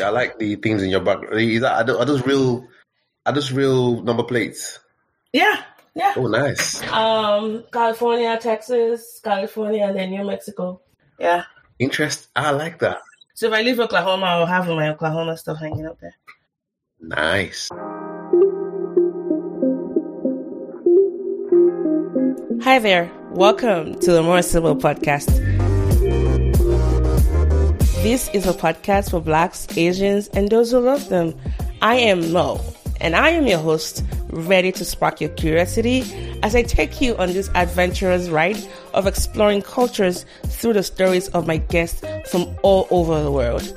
I like the things in your background. Is that, are those real? Are those real number plates? Yeah, yeah. Oh, nice. Um, California, Texas, California, and then New Mexico. Yeah. Interest. I like that. So if I leave Oklahoma, I'll have my Oklahoma stuff hanging up there. Nice. Hi there. Welcome to the More Sibyl Podcast. This is a podcast for Blacks, Asians, and those who love them. I am Mo, and I am your host, ready to spark your curiosity as I take you on this adventurous ride of exploring cultures through the stories of my guests from all over the world.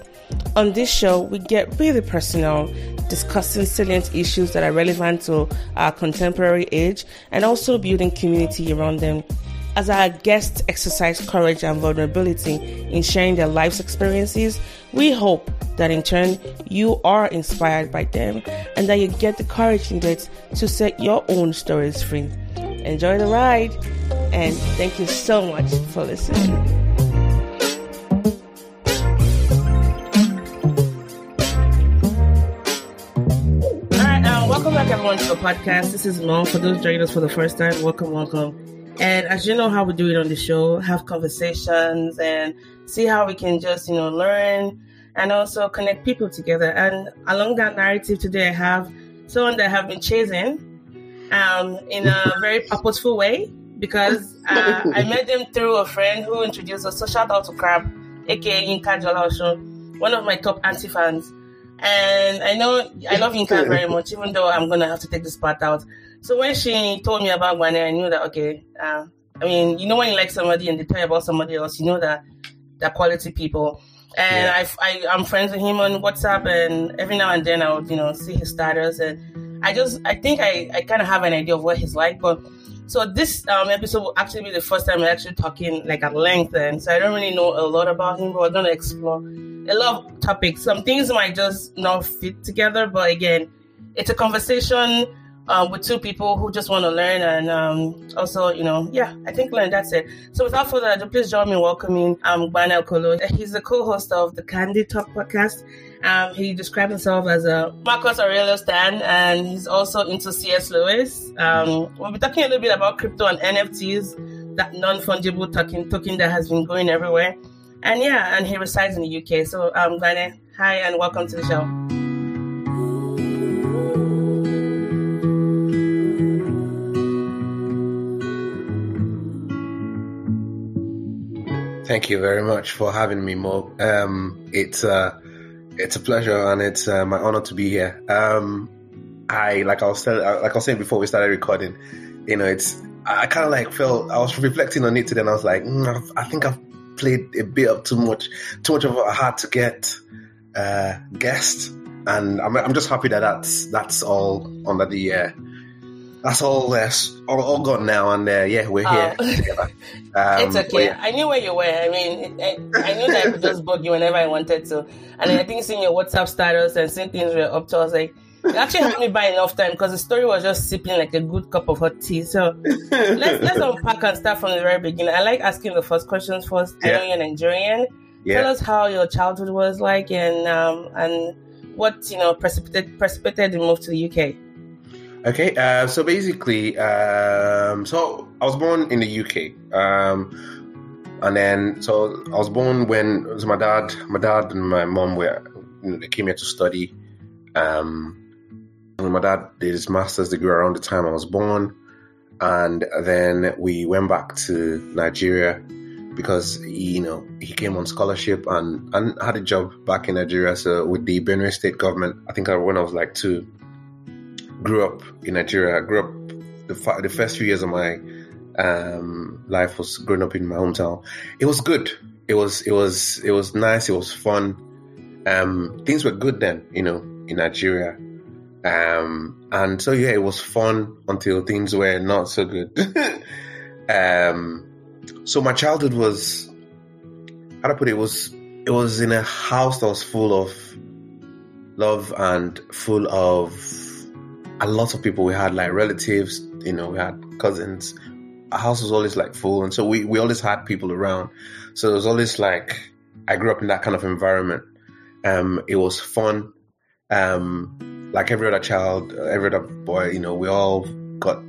On this show, we get really personal, discussing salient issues that are relevant to our contemporary age and also building community around them. As our guests exercise courage and vulnerability in sharing their life's experiences, we hope that in turn you are inspired by them and that you get the courage needed to set your own stories free. Enjoy the ride and thank you so much for listening. Uh, back everyone to the podcast. This is Mo. For those joining us for the first time, welcome, welcome. And as you know how we do it on the show, have conversations and see how we can just, you know, learn and also connect people together. And along that narrative today, I have someone that I have been chasing um, in a very purposeful way because uh, I met them through a friend who introduced us. So shout out to Crab, aka Yinka Jola one of my top anti fans. And I know I love Yinka very much, even though I'm gonna have to take this part out. So when she told me about Gwane, I knew that okay. Uh, I mean, you know when you like somebody and they tell you about somebody else, you know that they're quality people. And yeah. I, I, am friends with him on WhatsApp, and every now and then I would, you know, see his status, and I just, I think I, I kind of have an idea of what he's like. But so this um, episode will actually be the first time we're actually talking like at length, and so I don't really know a lot about him, but we're gonna explore a lot of topics. Some things might just not fit together, but again, it's a conversation um, with two people who just want to learn and um, also, you know, yeah, I think learn. That's it. So without further ado, please join me in welcoming um, Ojogbane Okolo. He's the co-host of the Candy Talk podcast. Um, he describes himself as a Marcus Aurelius stan, and he's also into C.S. Lewis. Um, we'll be talking a little bit about crypto and NFTs, that non-fungible token, token that has been going everywhere. And yeah, and he resides in the UK. So, um, hi, and welcome to the show. Thank you very much for having me, Mo. Um, it's uh, it's a pleasure and it's uh, my honor to be here. Um, I like I was telling, like I was saying before we started recording, you know, it's I kind of like felt I was reflecting on it today, and I was like, mm, I think I've played a bit of too much, too much of a hard to get uh, guest, and I'm, I'm just happy that that's that's all under the uh, that's all, uh, all, all gone now, and uh, yeah, we're here oh. together. Um, it's okay. Yeah. I knew where you were. I mean, I, I knew that I could just bug you whenever I wanted to, and I think seeing your WhatsApp status and seeing things were up to, I was like. It actually helped me buy enough time because the story was just sipping like a good cup of hot tea. So let's let's unpack and start from the very beginning. I like asking the first questions first. Yeah. I know you're Nigerian. Yeah. Tell us how your childhood was like and um, and what you know precipitated precipitated the move to the UK. Okay, uh, so basically, um, so I was born in the UK, um, and then so I was born when my dad, my dad and my mom were you know, they came here to study. Um, my dad did his master's degree around the time I was born, and then we went back to Nigeria because he, you know he came on scholarship and and had a job back in Nigeria. So with the Benue State government, I think when I was like two grew up in Nigeria. I grew up the, the first few years of my um, life was growing up in my hometown. It was good. It was it was it was nice. It was fun. Um, things were good then, you know, in Nigeria. Um, and so yeah, it was fun until things were not so good. um, so my childhood was, how to put it, it was it was in a house that was full of love and full of a lot of people. We had like relatives, you know, we had cousins. Our house was always like full. And so we, we always had people around. So it was always like, I grew up in that kind of environment. Um, it was fun. Um, like every other child, every other boy, you know, we all got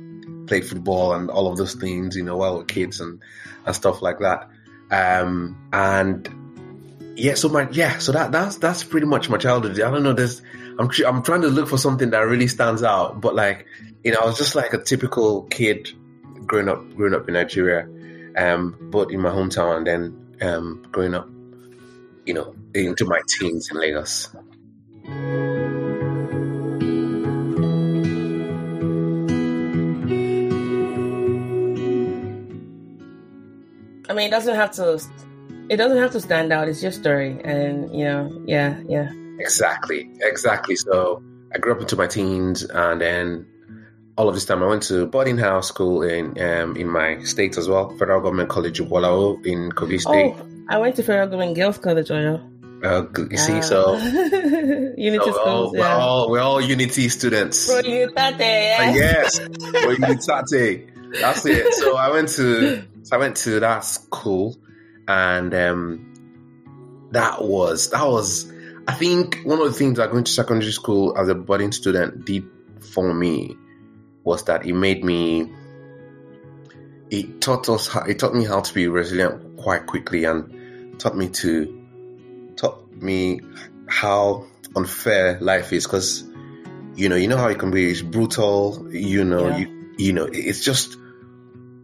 played football and all of those things, you know, while we we're kids and, and stuff like that. Um, and yeah, so my yeah, so that that's that's pretty much my childhood. I don't know. There's I'm I'm trying to look for something that really stands out, but like you know, I was just like a typical kid growing up growing up in Nigeria, um, but in my hometown, and then um, growing up, you know, into my teens in Lagos. I mean, it doesn't have to. It doesn't have to stand out. It's your story, and you know, yeah, yeah. Exactly, exactly. So I grew up into my teens, and then all of this time I went to boarding house school in um, in my state as well, Federal Government College Ugwolawo in Kogi State. Oh, I went to Federal Government Girls College, Oyo. Uh, you see, so Unity so we're, all, schools, we're, yeah. all, we're all Unity students. Pro Unitate, Uh, yes. yes, Unitate. That's it. So I went to so I went to that school, and um, that was that was I think one of the things that going to secondary school as a boarding student did for me was that it made me it taught us how, it taught me how to be resilient quite quickly and taught me to taught me how unfair life is because you know you know how it can be it's brutal you know Yeah. you you know it's just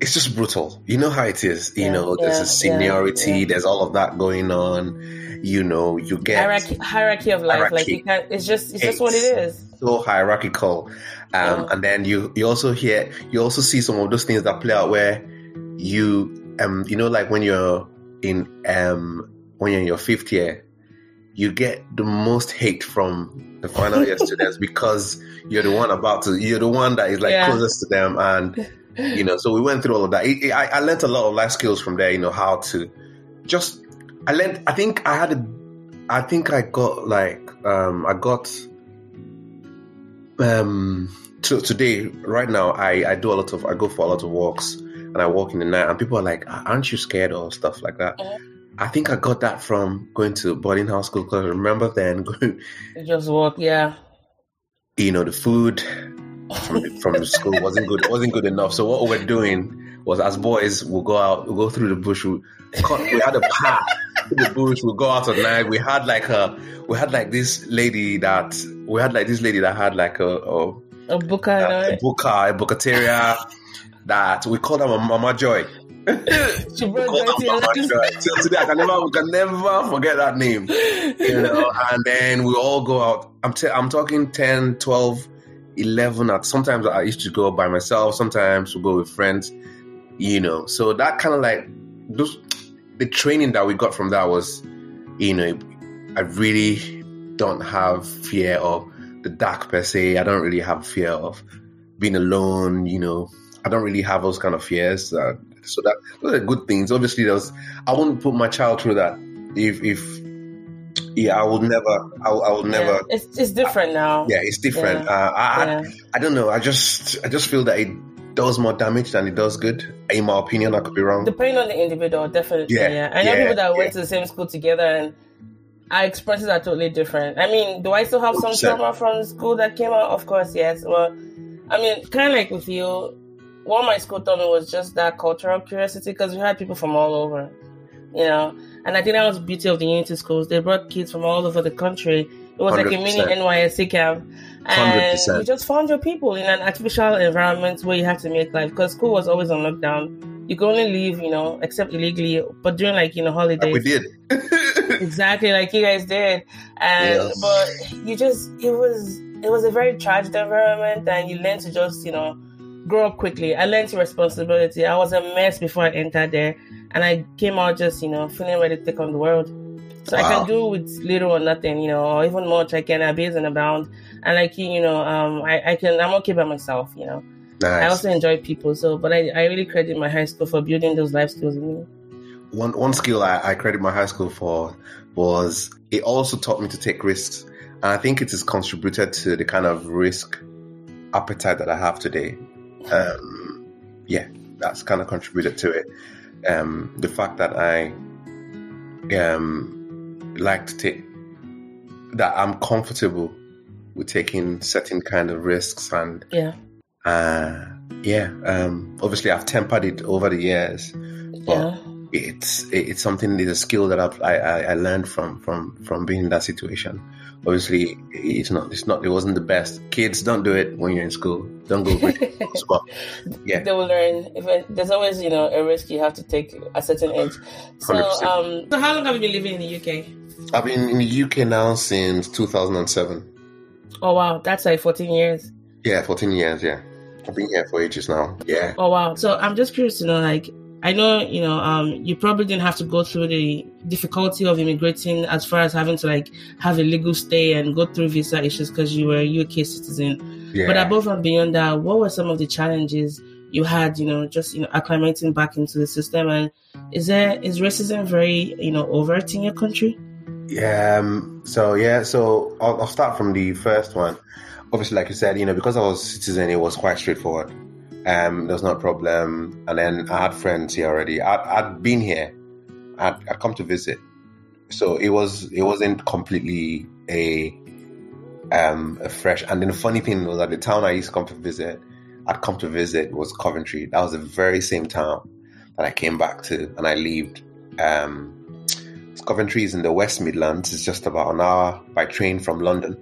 it's just brutal you know how it is you Yeah, know there's yeah, a seniority yeah. there's all of that going on you know you get Hierarchy, hierarchy of life, like Hierarchy. you can't. It's just, it's just what it is. so hierarchical. Um. And then you you also hear you also see some of those things that play out where you um you know like when you're in um when you're in your fifth year, you get the most hate from the final year students because you're the one about to you're the one that is like closest to them and you know so we went through all of that. It, it- I, I learned a lot of life skills from there. You know how to just I learned. I think I had a. I think I got like um I got um to, today right now I I do a lot of I go for a lot of walks and I walk in the night and people are like aren't you scared or stuff like that. Mhm. I think I got that from going to boarding house school because I remember then going You just walk, yeah. you know the food from the, from school wasn't good wasn't good enough. So what we're doing was as boys we'll go out we'll go through the bush we, cut, we had a path through the bush we'll go out at night we had like a we had like this lady that we had like this lady that had like a, a, A booker, know, a booker a bukateria that we called her Mama Joy. she brought called her Mama. Joy. Till today I can never we can never forget that name you know, and then we all go out. I'm t- I'm talking 10, 12, 11. At sometimes I used to go by myself. Sometimes we go with friends. You know, so that kind of like those the training that we got from that was, you know, I really don't have fear of the dark per se. I don't really have fear of being alone. You know, I don't really have those kind of fears. Uh, so that those are good things. Obviously, those I wouldn't put my child through that. If if yeah, I would never. I, will- I would never. Yeah. It's it's different now. Yeah, it's different. Yeah. Uh, I, Yeah. I I don't know. I just I just feel that it does more damage than it does good. In my opinion, I could be wrong. Depending on the individual, definitely. Yeah, Yeah. I know people that went to the same school together and our experiences are totally different. I mean, do I still have some 100%. trauma from school that came out? Of course, yes. Well, I mean, kind of like with you, what my school taught me was just that cultural curiosity because we had people from all over, you know. And I think that was the beauty of the Unity schools. They brought kids from all over the country. It was like a mini 100%. NYSC camp. And 100%. you just found your people in an artificial environment where you had to make life because school was always on lockdown. You could only leave, you know, except illegally, but during like, you know, holidays. we did. Exactly, like you guys did. And Yes. but you just it was it was a very charged environment and you learned to just, you know, grow up quickly. I learned responsibility. I was a mess before I entered there and I came out just, you know, feeling ready to take on the world. So I can do with little or nothing, you know, or even much I can abuse and abound. And like you, you know, um I, I can I'm okay by myself, you know. Nice. I also enjoy people, so but I, I really credit my high school for building those life skills in me. one one skill I, I credit my high school for was it also taught me to take risks, and I think it has contributed to the kind of risk appetite that I have today. Um, yeah, that's kind of contributed to it. Um, the fact that I um, like to take that I'm comfortable with taking certain kind of risks and Yeah. uh yeah um obviously I've tempered it over the years but Yeah. It's it's something it's a skill that I've, I, I I learned from from from being in that situation obviously it's not it's not it wasn't the best kids don't do it when you're in school don't go with yeah They will learn. If it, there's always, you know, a risk you have to take a certain age. So, 100%. um, so how long have you been living in the UK? I've been in the UK now since 2007 Oh wow, that's like 14 years. yeah 14 years yeah I've been here for ages now yeah Oh wow. So I'm just curious to know, like, I know, you know, um, you probably didn't have to go through the difficulty of immigrating as far as having to like have a legal stay and go through visa issues because you were a UK citizen. yeah But above and beyond that, what were some of the challenges you had, you know, just you know, acclimating back into the system? And is there is racism very, you know, overt in your country? Yeah. Um, so yeah. So I'll, I'll start from the first one. Obviously, like you said, you know, because I was a citizen, it was quite straightforward. Um, no problem. And then I had friends here already. I, I'd been here. I'd, I'd come to visit. So it was. It wasn't completely a um a fresh. And then the funny thing was that the town I used to come to visit, I'd come to visit was Coventry. That was the very same town that I came back to, and I lived. Um, Coventry is in the West Midlands. It's just about an hour by train from London.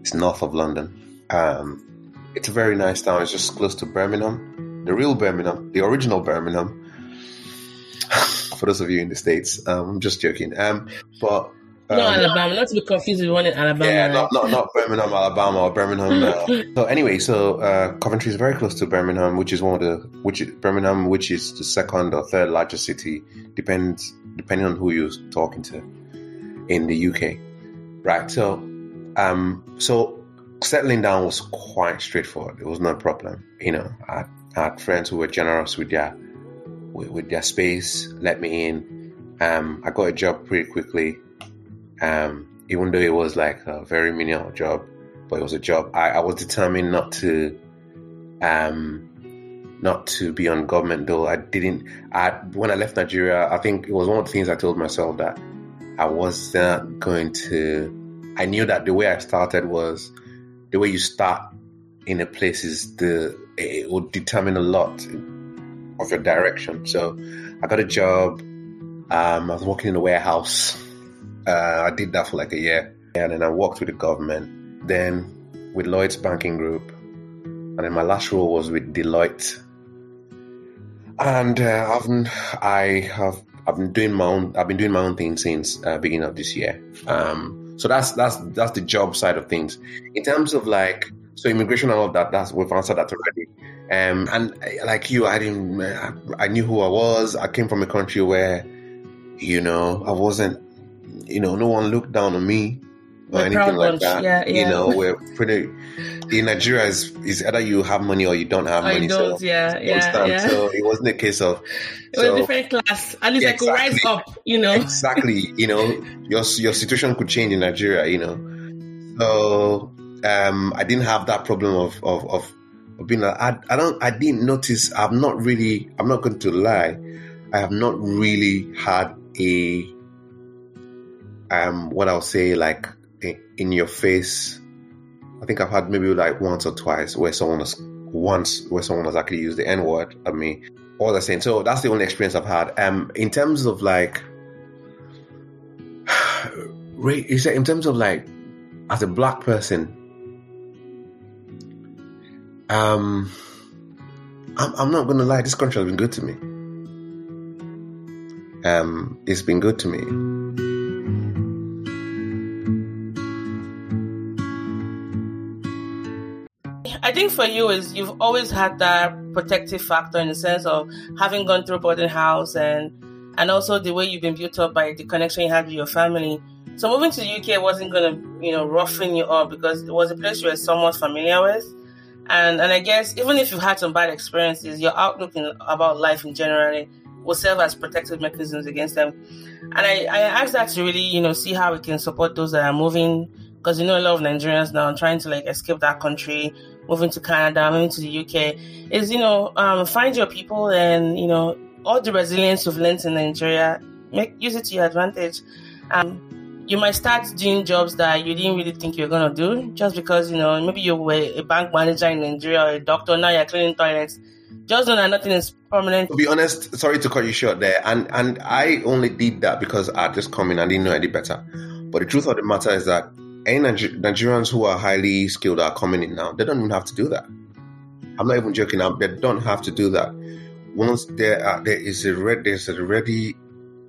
It's north of London. Um, it's a very nice town. It's just close to Birmingham, the real Birmingham, the original Birmingham. For those of you in the states, um, I'm just joking. Um, but um, no, Alabama. Not to be confused with one in Alabama. yeah, not, not not Birmingham, Alabama, or Birmingham. Uh, so anyway, so uh, Coventry is very close to Birmingham, which is one of the which is, Birmingham, which is the second or third largest city, depends depending on who you're talking to in the UK, right? So, um, so settling down was quite straightforward. It was no problem. You know, I, I had friends who were generous with their with, with their space, let me in. Um, I got a job pretty quickly um, even though it was like a very menial job, but it was a job. I, I was determined not to, um, not to be on government though. I didn't. I when I left Nigeria, I think it was one of the things I told myself that I was not going to. I knew that the way I started was the way you start in a place is the it will determine a lot of your direction. So I got a job. Um, I was working in a warehouse. Uh, I did that for like a year, and then I worked with the government. Then with Lloyds Banking Group, and then my last role was with Deloitte. And uh, I've I have I've been doing my own I've been doing my own thing since uh, beginning of this year. Um, so that's that's that's the job side of things. In terms of like so immigration and all that, that's we've answered that already. Um, and uh, like you, I didn't I knew who I was. I came from a country where you know I wasn't you know, no one looked down on me or We're anything like bunch. that. Yeah, You know, we're pretty. In Nigeria, is is either you have money or you don't have I money. don't. so, yeah, yeah, yeah. So it wasn't a case of. it was a different class. At least Yeah, I could rise up. You know. exactly you know your your situation could change in nigeria you know so um i didn't have that problem of of of, of being like, I, I don't i didn't notice i've not really i'm not going to lie i have not really had a um what i'll say like in your face i think i've had maybe like once or twice where someone was once where someone has actually used the n word at me all the same. So that's the only experience I've had. Um, in terms of like, is in terms of like, as a black person, um, I'm, I'm not gonna lie. This country has been good to me. Um, it's been good to me. I think for you is you've always had that protective factor in the sense of having gone through boarding house and and also the way you've been built up by the connection you had with your family. So moving to the UK wasn't gonna, you know, roughen you up because it was a place you were somewhat familiar with. And and I guess even if you've had some bad experiences, your outlook in, about life in general will serve as protective mechanisms against them. And I, I ask that to really, you know, see how we can support those that are moving because you know a lot of Nigerians now are trying to like escape that country, moving to Canada, moving to the UK, is you know um, find your people and you know all the resilience you've learned in Nigeria, make use it to your advantage. Um, you might start doing jobs that you didn't really think you were gonna do just because you know maybe you were a bank manager in Nigeria or a doctor now you're cleaning toilets. Just know that nothing is permanent. To be honest, sorry to cut you short there, and and I only did that because I just come in. I didn't know any better. But the truth of the matter is that any Niger- Nigerians who are highly skilled are coming in now. They don't even have to do that. I'm not even joking. Um, they don't have to do that. Once there are, there is a red, there's a ready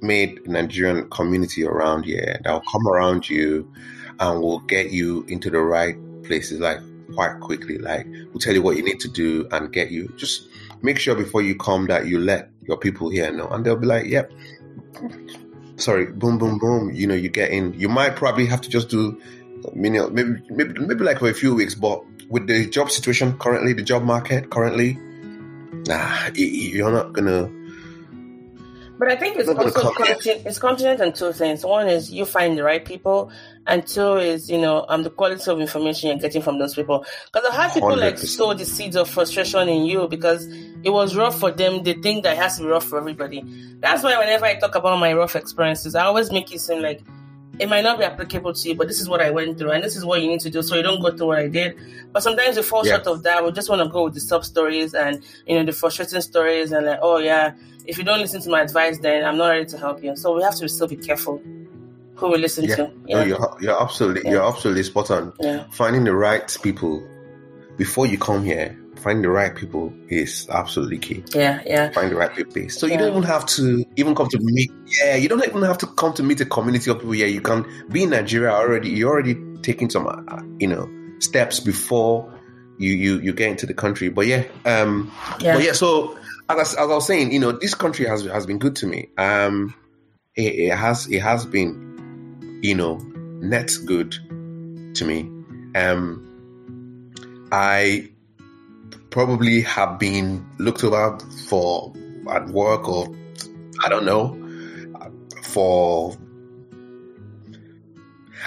made Nigerian community around here that will come around you and will get you into the right places like quite quickly. Like we'll tell you what you need to do and get you. Just make sure before you come that you let your people here know, and they'll be like, "Yep." Sorry, boom, boom, boom. You know, you get in. You might probably have to just do, maybe, maybe, maybe like for a few weeks. But with the job situation currently, the job market currently, nah, you're not gonna but I think it's also contingent, it's contingent on two things. One is you find the right people, and two is you know um the quality of information you're getting from those people. Because I have people 100%. like sow the seeds of frustration in you because it was rough for them. They think that it has to be rough for everybody. That's why whenever I talk about my rough experiences, I always make it seem like it might not be applicable to you, but this is what I went through, and this is what you need to do, so you don't go through what I did. But sometimes we fall yeah. short of that. We just want to go with the sub stories and you know the frustrating stories, and like, oh yeah, if you don't listen to my advice, then I'm not ready to help you. So we have to still be careful who we listen yeah. to. Yeah, no, you're you're absolutely yeah. you're absolutely spot on. Yeah. Finding the right people before you come here, finding the right people is absolutely key. Yeah, yeah. Find the right people. So you don't even have to even come to meet. Yeah, you don't even have to come to meet a community of people. Yeah, you can be in Nigeria already. You're already taking some, uh, you know, steps before you you you get into the country. But yeah, um, yeah. But yeah, so as I, as I was saying, you know, this country has has been good to me. Um, it, it has it has been, you know, net good to me. Um, I probably have been looked over for at work or I don't know for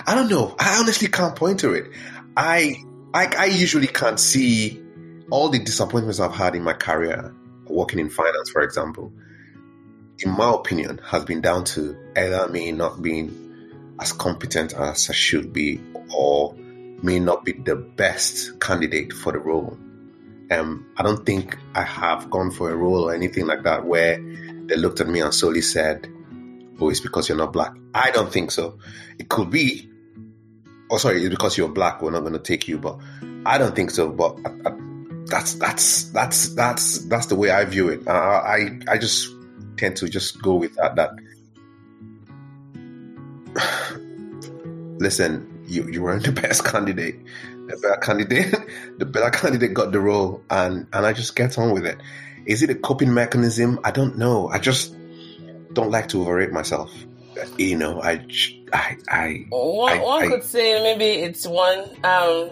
I don't know. I honestly can't point to it. I I, I usually can't see all the disappointments I've had in my career working in finance, for example, in my opinion, has been down to either me not being as competent as I should be or me not be the best candidate for the role. Um, I don't think I have gone for a role or anything like that where they looked at me and solely said, Oh, it's because you're not black. I don't think so. It could be. Oh, sorry, it's because you're black. We're not going to take you, but I don't think so. But I, I, that's that's that's that's that's the way I view it. Uh, I I just tend to just go with that. That listen, you you weren't the best candidate. The better candidate, the better candidate got the role, and and I just get on with it. Is it a coping mechanism? I don't know. I just don't like to overrate myself. You know, I I I. One, I, one I, could say maybe it's one. Um,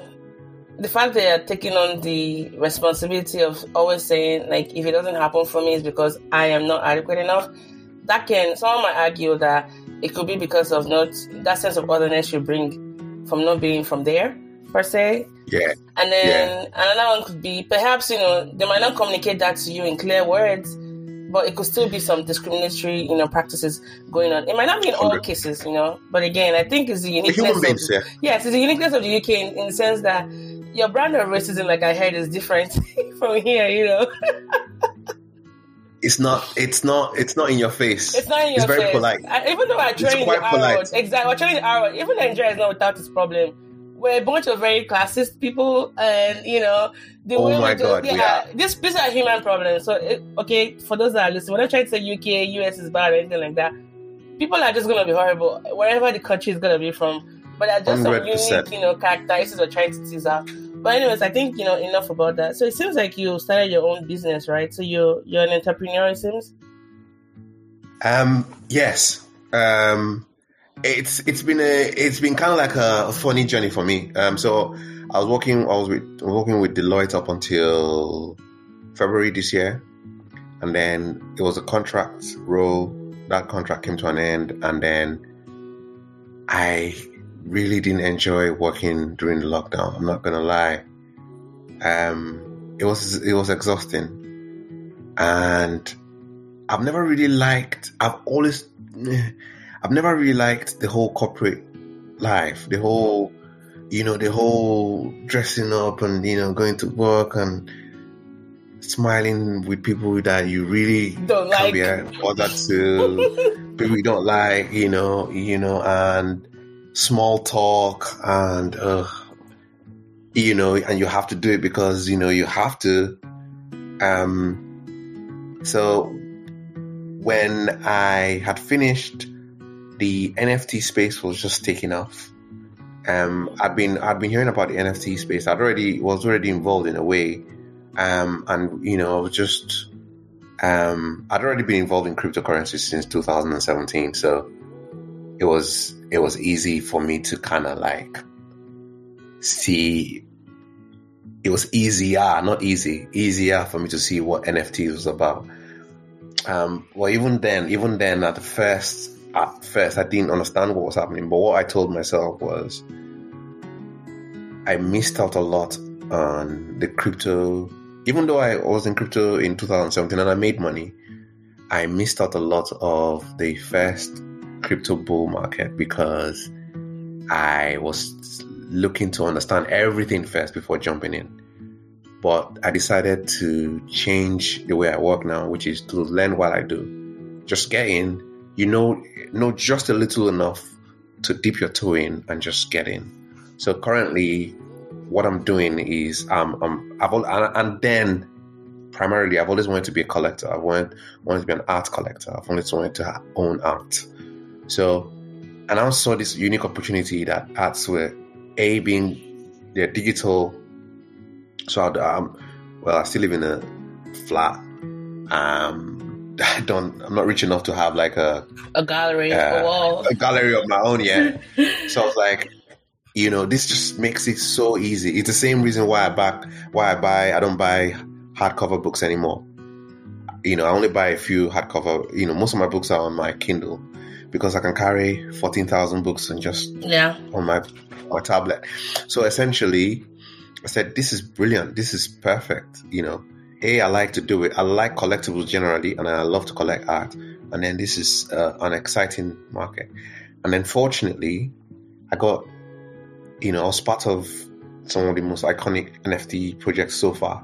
the fact that you're taking on the responsibility of always saying like if it doesn't happen for me it's because I am not adequate enough. That can someone might argue that it could be because of not that sense of otherness you bring from not being from there per se. Yeah. And then yeah. another one could be perhaps you know they might not communicate that to you in clear words, but it could still be some discriminatory you know practices going on. It might not be in all cases, you know, but again, I think it's the uniqueness. Beings, of, yeah. yes, it's the uniqueness of the UK in, in the sense that your brand of racism, like I heard, is different from here. You know. it's not. It's not. It's not in your face. It's not in your it's face. very polite. I, even though I train in the R exactly. I train in the Even Nigeria is not without its problem. We're a bunch of very classist people, and you know the oh way my we do, god, yeah, this these are human problems. So it, okay, for those that are listening, when I try to say UK, US is bad or anything like that, people are just gonna be horrible wherever the country is gonna be from. But they're just 100%. some unique, you know, characteristics we're trying to tease out. But anyways, I think you know enough about that. So it seems like you started your own business, right? So you're you're an entrepreneur, it seems. Um. Yes. Um. It's it's been a it's been kind of like a, funny journey for me. Um. So I was working I was with working with Deloitte up until February this year, and then it was a contract role. That contract came to an end, and then I really didn't enjoy working during the lockdown. I'm not gonna lie. Um, it was it was exhausting, and I've never really liked. I've always, I've never really liked the whole corporate life, the whole, you know, the whole dressing up and you know going to work and smiling with people that you really Don't like. be bothered to, people you don't like, you know, you know, and small talk and uh, you know, and you have to do it because you know you have to. Um, so when I had finished, the NFT space was just taking off. Um, I've been I'd been hearing about the NFT space. I'd already was already involved in a way, um, and you know, I just um, I'd already been involved in cryptocurrency since 2017. So it was it was easy for me to kind of like see. It was easier, not easy, easier for me to see what NFT was about. Um, well, even then, even then, at the first, at first, I didn't understand what was happening. But what I told myself was, I missed out a lot on the crypto. Even though I was in crypto in 2017 and I made money, I missed out a lot of the first crypto bull market because I was looking to understand everything first before jumping in. But I decided to change the way I work now, which is to learn what I do. Just get in, you know, know just a little enough to dip your toe in and just get in. So currently, what I'm doing is um, um I've al- and, and then primarily I've always wanted to be a collector. I've wanted, wanted to be an art collector. I've always wanted to own art. So, and I saw this unique opportunity that arts were a being they're digital. So I'd, um, well, I still live in a flat. Um, I don't. I'm not rich enough to have like a A gallery, Yeah. a wall. a gallery of my own yeah so I was like, you know, this just makes it so easy. It's the same reason why I back why I buy I don't buy hardcover books anymore. You know, I only buy a few hardcover. You know, most of my books are on my Kindle because I can carry fourteen thousand books and just Yeah. on my my tablet. So essentially, I said, "This is brilliant. This is perfect." You know, a I like to do it. I like collectibles generally, and I love to collect art. And then this is uh, an exciting market. And then fortunately, I got, you know, I was part of some of the most iconic NFT projects so far.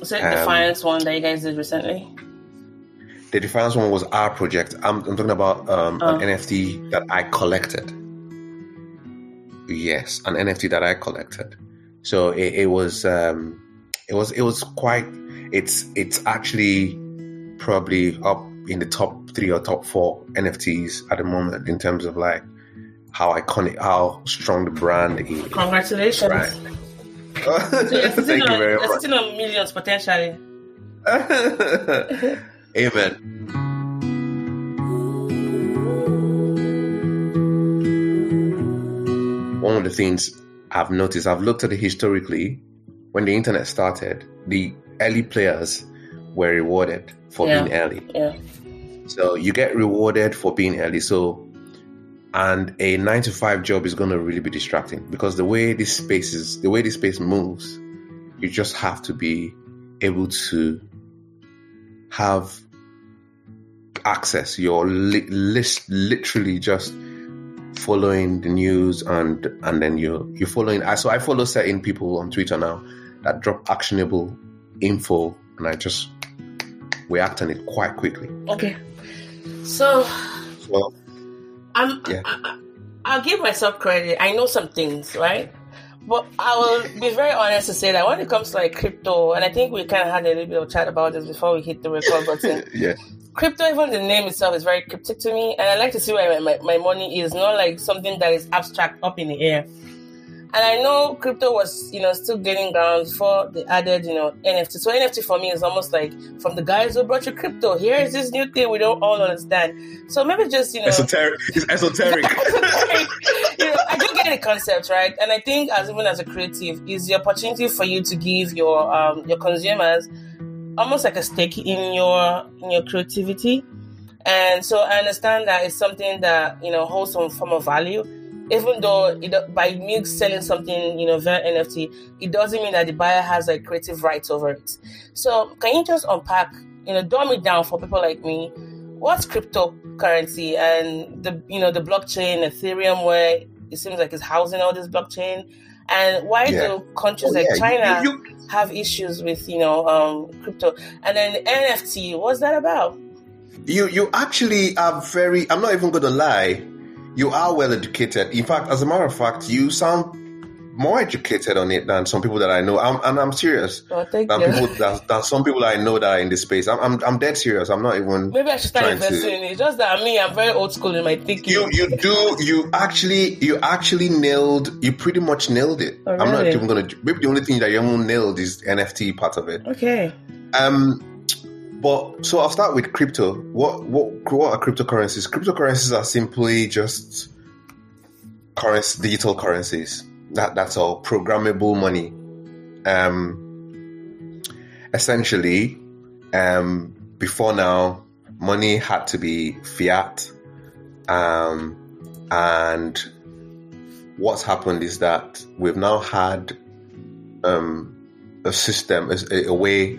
Was it Um, Defiance one that you guys did recently? The Defiance one was our project. I'm, I'm talking about um, Oh. an NFT that I collected. Yes, an NFT that I collected. So it, it was um, it was it was quite. It's it's actually probably up in the top three or top four NFTs at the moment in terms of like how iconic, how strong the brand is. Congratulations. Right. So Thank you very much. sitting on millions potentially. Amen. One of the things I've noticed, I've looked at it historically, when the internet started, the early players were rewarded for Yeah. being early. Yeah. So you get rewarded for being early. So, and a nine to five job is going to really be distracting because the way this space is, the way this space moves, you just have to be able to have access. You're li- list literally just following the news and and then you you're following. I so I follow certain people on Twitter now that drop actionable info, and I just react on it quite quickly. Okay. So Well, I'm. Yeah. I, I, I'll give myself credit. I know some things, right? But I will be very honest to say that when it comes to like crypto, and I think we kind of had a little bit of chat about this before we hit the record button. yeah, crypto, even the name itself is very cryptic to me, and I like to see where my, my, my money is, not like something that is abstract up in the air. And I know crypto was, you know, still gaining ground before they added, you know, NFT. So NFT for me is almost like from the guys who brought you crypto. Here is this new thing we don't all understand. So maybe just, you know, esoteric. It's esoteric. you know, I do get the concept, right? And I think as even as a creative, is the opportunity for you to give your um your consumers almost like a stake in your in your creativity. And so I understand that it's something that you know holds some form of value, even though it, by me selling something you know via NFT, it doesn't mean that the buyer has like creative rights over it. So can you just unpack, you know, dumb it down for people like me? what's cryptocurrency and the you know the blockchain, Ethereum, where it seems like it's housing all this blockchain, and why yeah. do countries oh, like yeah. China you, you, have issues with you know um, crypto? And then NFT, what's that about? You you actually are very. I'm not even going to lie. You are well educated. In fact, as a matter of fact, you sound more educated on it than some people that I know. I'm, and I'm serious. Oh, thank than you. People, than, than some people I know that are in this space. I'm, I'm, I'm dead serious. I'm not even. Maybe I should start investing to, in it. Just that me, I'm very old school in my thinking. You, you do. You actually, you actually nailed. You pretty much nailed it. Oh, really? I'm not even gonna. Maybe the only thing that you haven't nailed is NFT part of it. Okay. Um. But so I'll start with crypto. What what what are cryptocurrencies? Cryptocurrencies are simply just currency, digital currencies that that's all. Programmable money. Um, essentially, um, before now, money had to be fiat. Um, and what's happened is that we've now had um, a system, a, a, way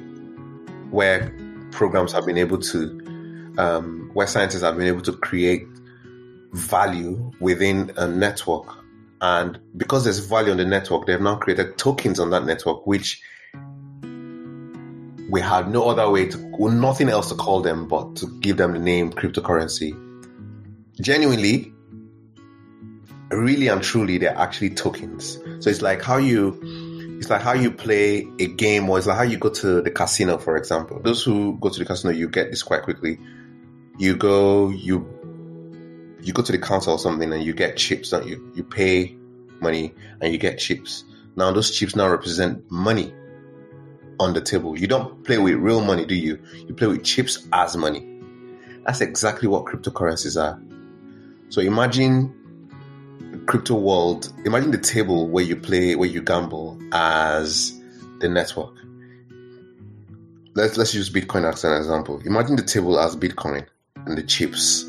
where programs have been able to, um, where scientists have been able to create value within a network and because there's value on the network, they've now created tokens on that network, which we had no other way to, nothing else to call them but to give them the name cryptocurrency. Genuinely, really and truly, they're actually tokens. So it's like how you, it's like how you play a game, or it's like how you go to the casino, for example. Those who go to the casino, you get this quite quickly. You go, you you go to the counter or something and you get chips and you, you pay money and you get chips. Now those chips now represent money on the table. You don't play with real money, do you? You play with chips as money. That's exactly what cryptocurrencies are. So imagine crypto world, imagine the table where you play, where you gamble as the network. Let's let's use Bitcoin as an example. Imagine the table as Bitcoin and the chips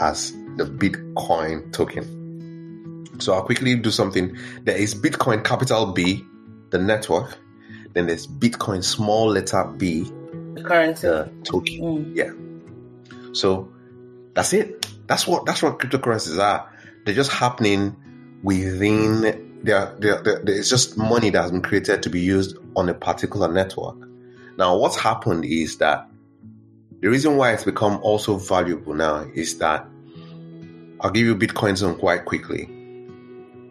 as the Bitcoin token. So I'll quickly do something. There is Bitcoin capital B, the network. Then there's Bitcoin small letter b, the currency, the token. Mm. Yeah. So that's it. That's what that's what cryptocurrencies are. They're just happening within. They're, they're, they're, it's just money that has been created to be used on a particular network. Now, what's happened is that the reason why it's become also valuable now is that I'll give you Bitcoins on quite quickly.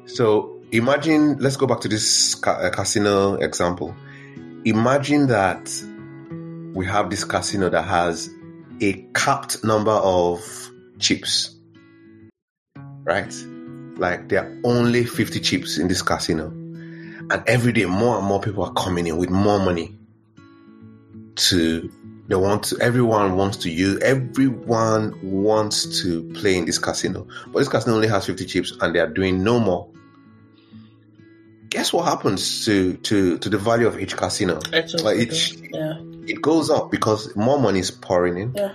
So imagine, let's go back to this ca- uh, casino example. Imagine that we have this casino that has a capped number of chips, right? Like there are only 50 chips in this casino. And every day, more and more people are coming in with more money to they want to, everyone wants to use, everyone wants to play in this casino. But this casino only has 50 chips and they are doing no more. Guess what happens to, to, to the value of each casino? like it, yeah. it goes up because more money is pouring in. Yeah.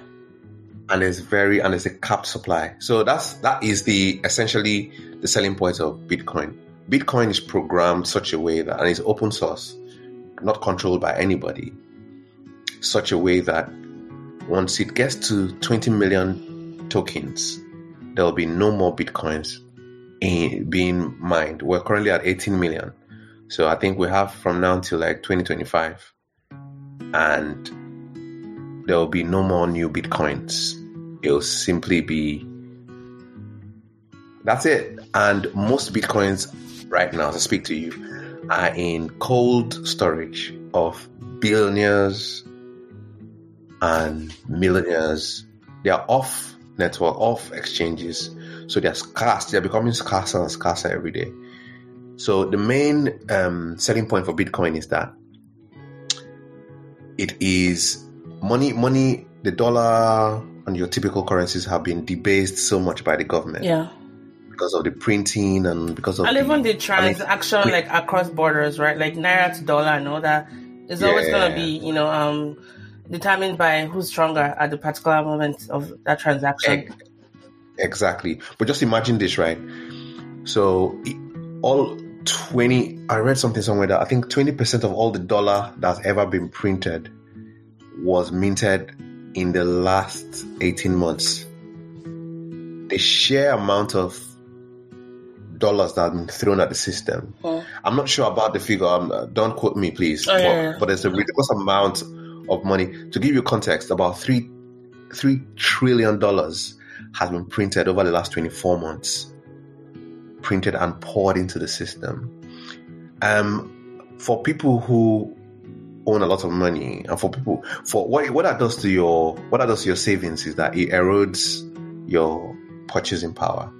And it's very, and it's a capped supply. So that's, that is the, essentially the selling point of Bitcoin. Bitcoin is programmed such a way that, and it's open source, not controlled by anybody such a way that once it gets to 20 million tokens, there will be no more bitcoins in, being mined. We're currently at 18 million. So I think we have from now until like 2025. And there will be no more new bitcoins. It'll simply be that's it. And most bitcoins right now, as I speak to you, are in cold storage of billionaires and millionaires. They are off network, off exchanges. So they're scarce. They're becoming scarcer and scarcer every day. So the main um, selling point for Bitcoin is that it is money. Money. The dollar and your typical currencies have been debased so much by the government. Yeah. Because of the printing and because of and even the transaction I mean, like across borders, right? Like naira to dollar and all that is yeah. always gonna be, you know, um, determined by who's stronger at the particular moment of that transaction. Exactly. But just imagine this, right? So all 20, I read something somewhere that I think 20% of all the dollar that's ever been printed was minted in the last 18 months, the sheer amount of dollars that have been thrown at the system. Oh. I'm not sure about the figure. Um, don't quote me, please. Oh, but, yeah, yeah. but there's a ridiculous amount of money. To give you context, about three three trillion dollars has been printed over the last 24 months, printed and poured into the system. Um, for people who own a lot of money, and for people for what what that does to your what that does to your savings is that it erodes your purchasing power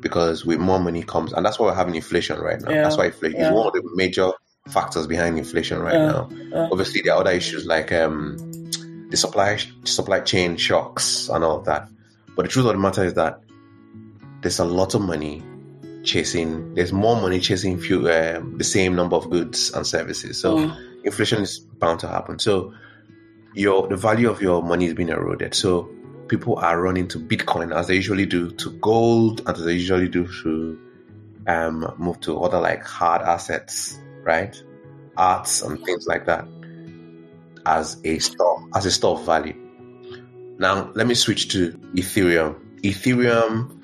because with more money comes, and that's why we're having inflation right now. Yeah, That's why inflation yeah. is one of the major factors behind inflation right now. Obviously, there are other issues like um, the supply supply chain shocks and all of that. But the truth of the matter is that there's a lot of money chasing. There's more money chasing few, um, the same number of goods and services. So Mm. Inflation is bound to happen. So your the value of your money is being eroded. So people are running to Bitcoin as they usually do to gold and as they usually do to um, move to other like hard assets, right? Arts and things like that as a store as a store of value. Now let me switch to Ethereum. Ethereum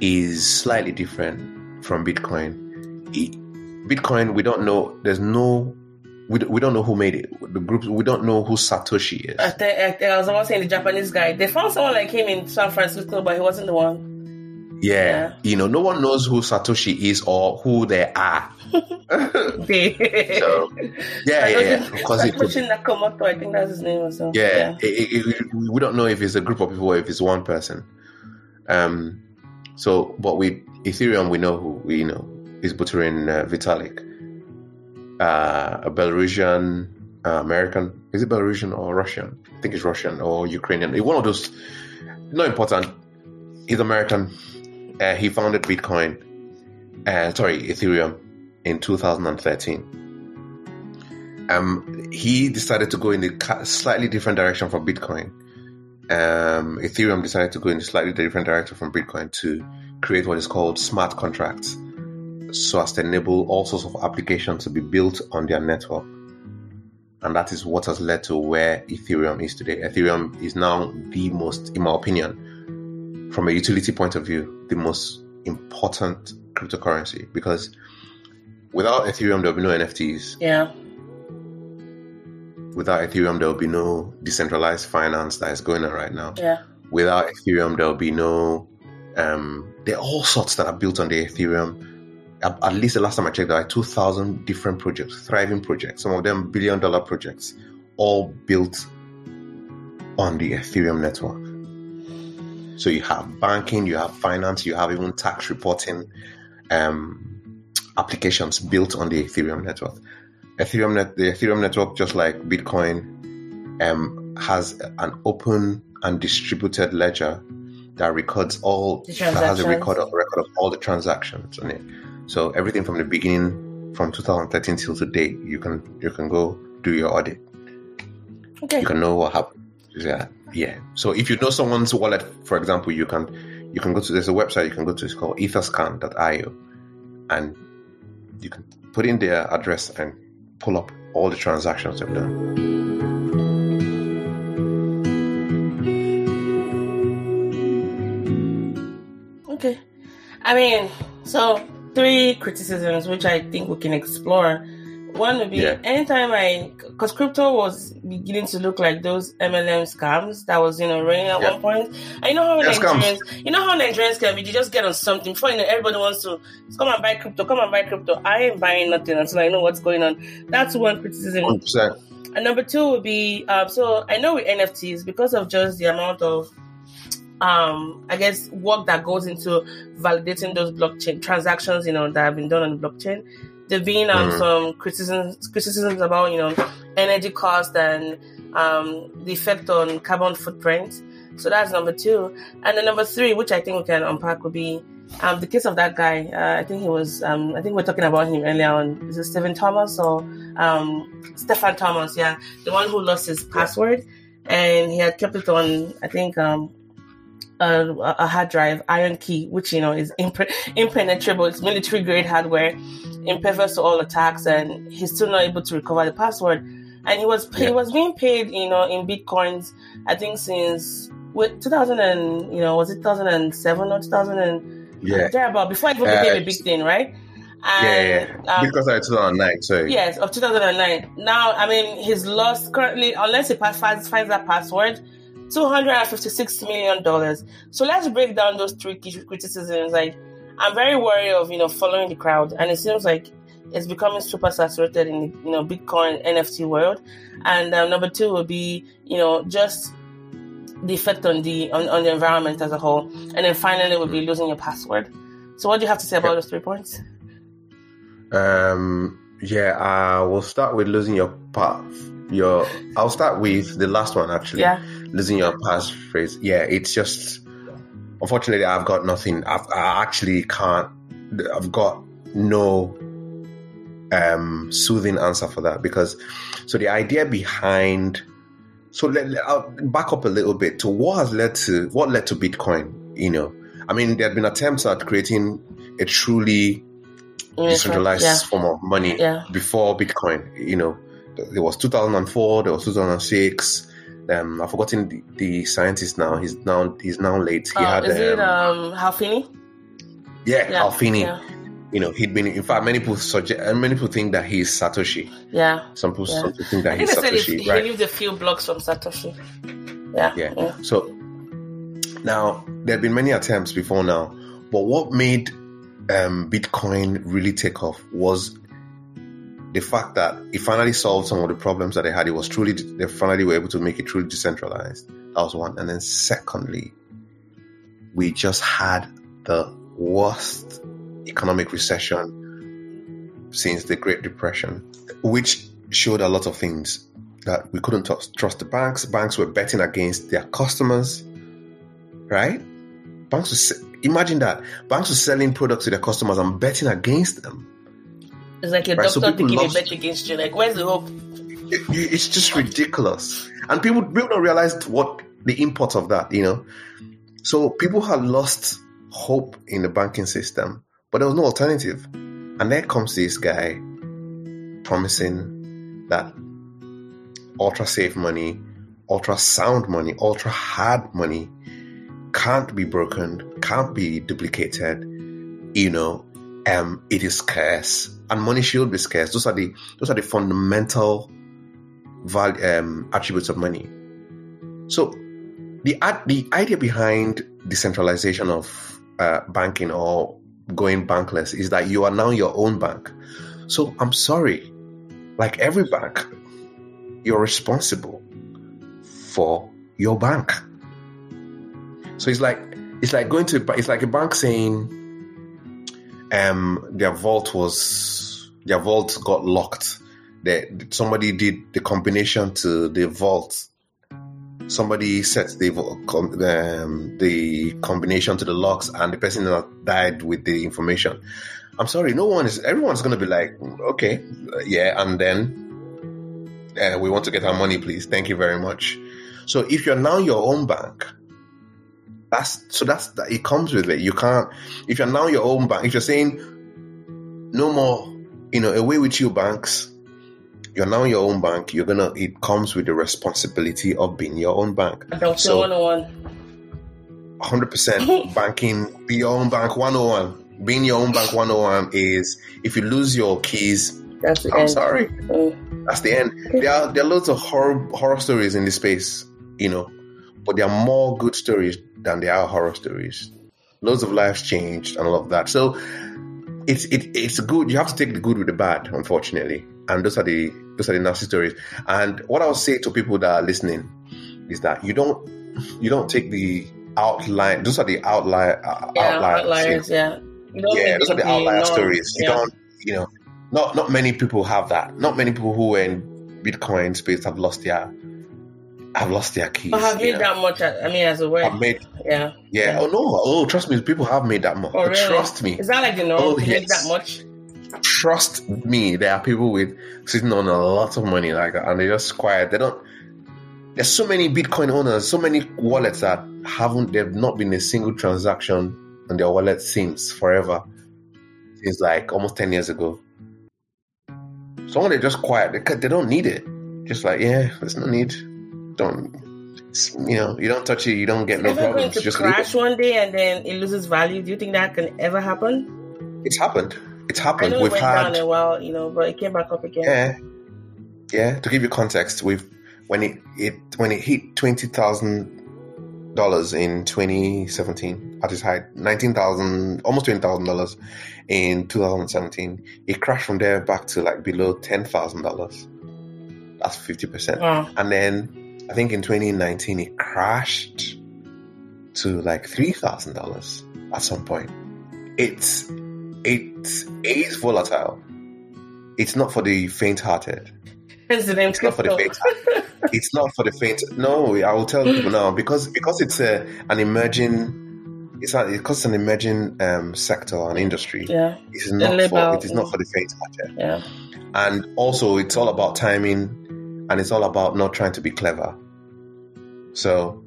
is slightly different from Bitcoin. Bitcoin, we don't know. There's no. We, don't- we don't know who made it. The group. We don't know who Satoshi is. I, think, I, was about saying the Japanese guy. They found someone like him in San Francisco, but he wasn't the one. Yeah. Yeah. You know, no one knows who Satoshi is or who they are. So, yeah, yeah, yeah. Because it could, Nakamoto, I think that's his name or so. yeah, it- it- it- we don't know if it's a group of people or if it's one person. Um, so, but with Ethereum, we know who we know is Buterin uh, Vitalik, uh, a Belarusian uh, American. Is it Belarusian or Russian? I think it's Russian or Ukrainian. One of those. Not important. He's American. Uh, he founded Bitcoin. Uh, sorry, Ethereum in 2013 um, he decided to go in a slightly different direction from Bitcoin. Um, Ethereum decided to go in a slightly different direction from Bitcoin to create what is called smart contracts, so as to enable all sorts of applications to be built on their network. And that is what has led to where Ethereum is today. Ethereum is now the most, in my opinion, from a utility point of view, the most important cryptocurrency because without Ethereum, there will be no NFTs Yeah. without Ethereum, there will be no decentralized finance that is going on right now. Yeah. Without Ethereum, there will be no. Um, there are all sorts that are built on the Ethereum. At, least the last time I checked, there are 2,000 different projects, thriving projects, some of them billion dollar projects, all built on the Ethereum network. So you have banking, you have finance, you have even tax reporting um, applications built on the Ethereum network. Ethereum net, the Ethereum network, just like Bitcoin, um, has an open and distributed ledger that records all that has a record of record of all the transactions on it. So everything from the beginning, from 2013 till today, you can you can go do your audit. Okay. You can know what happened. Yeah, yeah. So if you know someone's wallet, for example, you can you can go to there's a website you can go to. It's called etherscan.io, and you can put in their address and pull up all the transactions they've done. Okay. I mean, so three criticisms which I think we can explore. One would be Yeah. anytime I, because crypto was beginning to look like those MLM scams that was, you know, running at Yeah. one point. And you know how Yeah, scams. You know how Nigerians can be, you just get on something before you know everybody wants to come and buy crypto, come and buy crypto. I ain't buying nothing until I know what's going on. That's one criticism. 100%. And number two would be um, so I know with NFTs because of just the amount of um I guess work that goes into validating those blockchain transactions, you know, that have been done on the blockchain. There being um, Mhm. some criticisms criticisms about, you know, energy cost and um the effect on carbon footprint. So that's number two. And then number three, which I think we can unpack would be um the case of that guy. Uh, I think he was um I think we are talking about him earlier on. Is it Stephen Thomas or um Stefan Thomas, yeah, the one who lost his password and he had kept it on, I think, um, a, a hard drive, IronKey, which you know is impre- impenetrable. It's military grade hardware, impervious to all attacks, and he's still not able to recover the password. And and he was he Yeah. was being paid, you know, in bitcoins. I think since with 2000 and you know was it 2007 or 2000 and Yeah. thereabout before it even Uh, became a big thing, right? Yeah, yeah, yeah. um, because I 2009. Sorry. Yes, of 2009. Now, I mean, he's lost currently, unless he finds, finds that password, $256 million. So let's break down those three key criticisms. Like, I'm very worried of, you know, following the crowd. And it seems like it's becoming super saturated in the, you know, Bitcoin NFT world. And um, number two would be, you know, just the effect on the, on, on the environment as a whole. And then finally would be losing your password. So what do you have to say about those three points? Um. Yeah. I will start with losing your path. Your. I'll start with the last one actually. Yeah. Losing your passphrase. Yeah. It's just. Unfortunately, I've got nothing. I've, I actually can't. I've got no um soothing answer for that because. So the idea behind. So let, let- I'll back up a little bit to what has led to what led to Bitcoin. You know, I mean, there have been attempts at creating a truly decentralized Yeah. form of money Yeah. before Bitcoin. You know, there was 2004, there was 2006. Um, I've forgotten the, the scientist now. He's now he's now late. He Oh, had is it um, um Hal Finney? yeah, Yeah, Hal Finney. Yeah, You know, he'd been. In fact, many people suggest, and many people think that he's Satoshi. yeah. Some people, Yeah. some people think that think he's said Satoshi, he, he lived a few blocks from Satoshi. Yeah, Yeah. So now there have been many attempts before now, but what made um, Bitcoin really take off was the fact that it finally solved some of the problems that they had. It was truly they finally were able to make it truly decentralized. That was one, and then secondly, we just had the worst economic recession since the Great Depression, which showed a lot of things that we couldn't trust, the banks. Banks were betting against their customers, right? Banks were imagine that banks were selling products to their customers and betting against them. It's like a Right, doctor people taking lost- a bet against you. Like, where's the hope? It- it- it's just ridiculous, and people people don't realize what the import of that. You know, so people had lost hope in the banking system, but there was no alternative. And there comes this guy promising that ultra safe money, ultra sound money, ultra hard money can't be broken, can't be duplicated. You know, um, it is scarce, and money should be scarce. Those are the those are the fundamental value um, attributes of money. So, the the idea behind decentralization of uh, banking or going bankless is that you are now your own bank. So, I'm sorry, like every bank, you're responsible for your bank. So it's like it's like going to it's like a bank saying um their vault was their vault got locked. That somebody did the combination to the vault. Somebody set the um, the combination to the locks, and the person that died with the information. I'm sorry, no one is. Everyone's going to be like, okay, uh, yeah, and then uh, we want to get our money, please. Thank you very much. So if you're now your own bank, that's so that's that it comes with it. You can't if you're now your own bank. If you're saying no more, you know, away with you banks. You're now your own bank. You're gonna. It comes with the responsibility of being your own bank. Adulting So- 101. Hundred percent banking. Be your own bank. One hundred one. Being your own bank. One hundred one is if you lose your keys. That's the I'm end. sorry. Mm. That's the end. There are there are loads of horror horror stories in this space, you know, but there are more good stories than there are horror stories. Loads of lives changed and all of that. So it's it, it's good. You have to take the good with the bad, unfortunately, and those are the those are the nasty stories. And what I'll say to people that are listening is that you don't you don't take the outline. Those are the outlier uh, Yeah, outliers. outliers, yeah. Yeah, those are the outlier stories. You Yeah. don't, you know, not not many people have that. Not many people who were in Bitcoin space have lost their have lost their keys. But have made you know. that much? I mean, as a word, I've made yeah. yeah. Oh no. Oh, trust me. People have made that much. Oh, really? Trust me. Is that like the norm? Oh, to make yes. that much? Trust me. There are people with sitting on a lot of money like that, and they're just quiet. They don't. There's so many Bitcoin owners, so many wallets that haven't. There've not been a single transaction on their wallet since forever. Since like almost ten years ago. Someone they just quiet. They, ca- they don't need it. just like, yeah, there's no need. Don't, you know, you don't touch it, you don't get no going problems. to Just crash one day and then it loses value? Do you think that can ever happen? It's happened. It's happened. it We've went had down a while, you know, but it came back up again. Yeah, yeah. To give you context, we've when it, it when it hit twenty thousand dollars in twenty seventeen at its height, nineteen thousand almost twenty thousand dollars in two thousand seventeen. It crashed from there back to like below ten thousand dollars. That's fifty percent. Wow. And then I think in twenty nineteen it crashed to like three thousand dollars at some point. It's it's it is volatile. It's not for the faint-hearted. Name It's not for the faint. it's not for the faint. No, I will tell people now because because it's a an emerging. It's a, because it's an emerging um, sector and industry. Yeah, It's not for it is not for the faint-hearted. yeah. And also, it's all about timing, and it's all about not trying to be clever. So,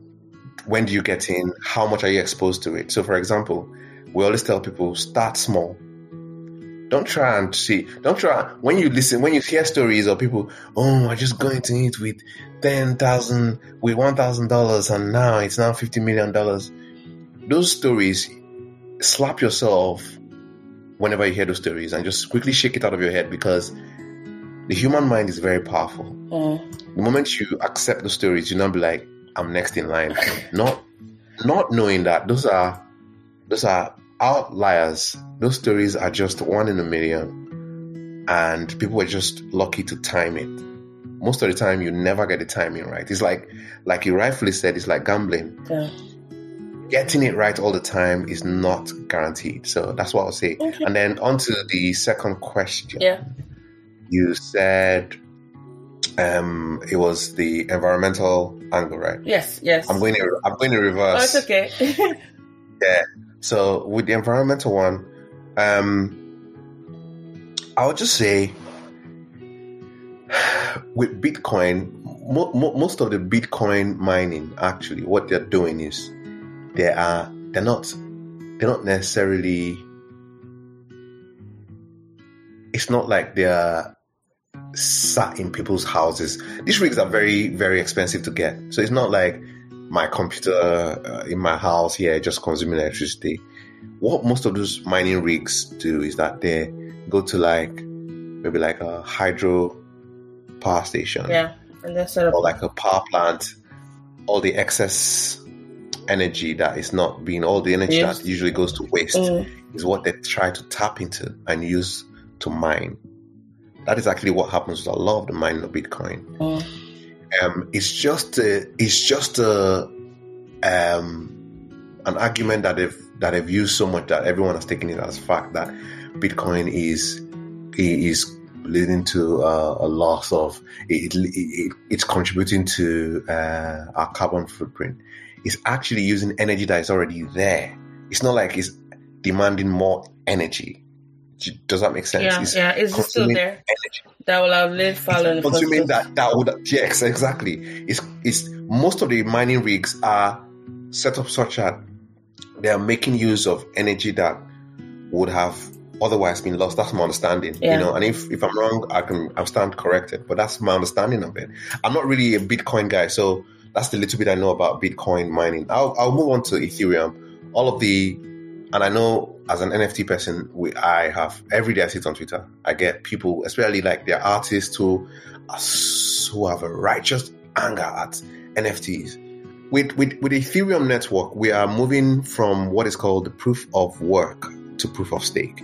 when do you get in? How much are you exposed to it? So, for example, we always tell people start small. Don't try and see. Don't try when you listen when you hear stories of people. Oh, I just going to it with ten thousand, with one thousand dollars, and now it's now fifty million dollars. Those stories, slap yourself whenever you hear those stories, and just quickly shake it out of your head because the human mind is very powerful. Mm. The moment you accept the stories, you not be like, I'm next in line. not not knowing that those are those are outliers. Those stories are just one in a million. And people are just lucky to time it. Most of the time you never get the timing right. It's like like you rightfully said, it's like gambling. Yeah. Getting it right all the time is not guaranteed. So that's what I'll say. Okay. And then on to the second question Yeah. you said um it was the environmental angle right Yes. Yes. i'm going to i'm going to Oh, reverse it's okay. Yeah. So with the environmental one um i would just say with bitcoin mo- mo- most of the bitcoin mining actually what they're doing is they are they're not they're not necessarily it's not like they're sat in people's houses. These rigs are very, very expensive to get. So it's not like my computer uh, in my house here just consuming electricity. What most of those mining rigs do is that they go to like maybe like a hydro power station yeah. And set up. or like a power plant. All the excess energy that is not being, all the energy Yes. that usually goes to waste Mm. is what they try to tap into and use to mine. That is actually what happens with a lot of the mining of Bitcoin. Mm. Um, it's just a, it's just a, um, an argument that they've that they've used so much that everyone has taken it as fact that Bitcoin is is leading to uh, a loss of it, it, it, it's contributing to uh, our carbon footprint. It's actually using energy that is already there. It's not like it's demanding more energy. Does that make sense? Yeah. It's Yeah. It's just still there. energy That will outlive fallen. in the first consuming that that would yes exactly it's it's most of the mining rigs are set up such that they are making use of energy that would have otherwise been lost that's my understanding Yeah. you know and if if i'm wrong i can i'll stand corrected but that's my understanding of it i'm not really a bitcoin guy so that's the little bit i know about bitcoin mining i'll, I'll move on to ethereum all of the and I know as an NFT person, we I have every day I sit on Twitter. I get people, especially like the artists who are who have a righteous anger at NFTs. With with with Ethereum network, we are moving from what is called the proof of work to proof of stake,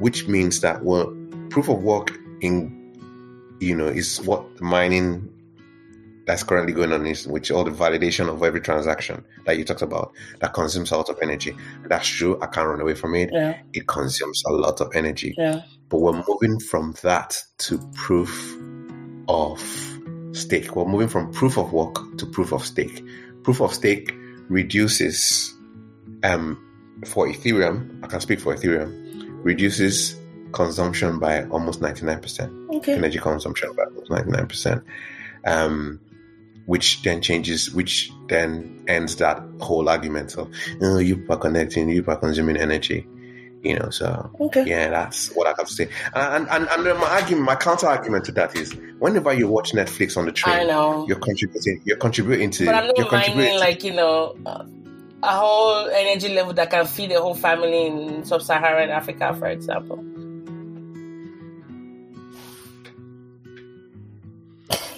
which means that well, proof of work in you know is what the mining that's currently going on is which all the validation of every transaction that you talked about that consumes a lot of energy. That's true. I can't run away from it. Yeah. It consumes a lot of energy. Yeah. But we're moving from that to proof of stake. We're moving from proof of work to proof of stake. Proof of stake reduces um for Ethereum, I can speak for Ethereum, reduces consumption by almost 99% Okay. energy consumption by almost 99%. Um, which then changes, which then ends that whole argument of, oh, you are connecting, you are consuming energy. You know, so Okay. yeah, that's what I have to say. And and and my argument, my counter argument to that is, whenever you watch Netflix on the train, I know. you're contributing. You're contributing to. But I'm you're not contributing. like you know a whole energy level that can feed a whole family in sub-Saharan Africa, for example.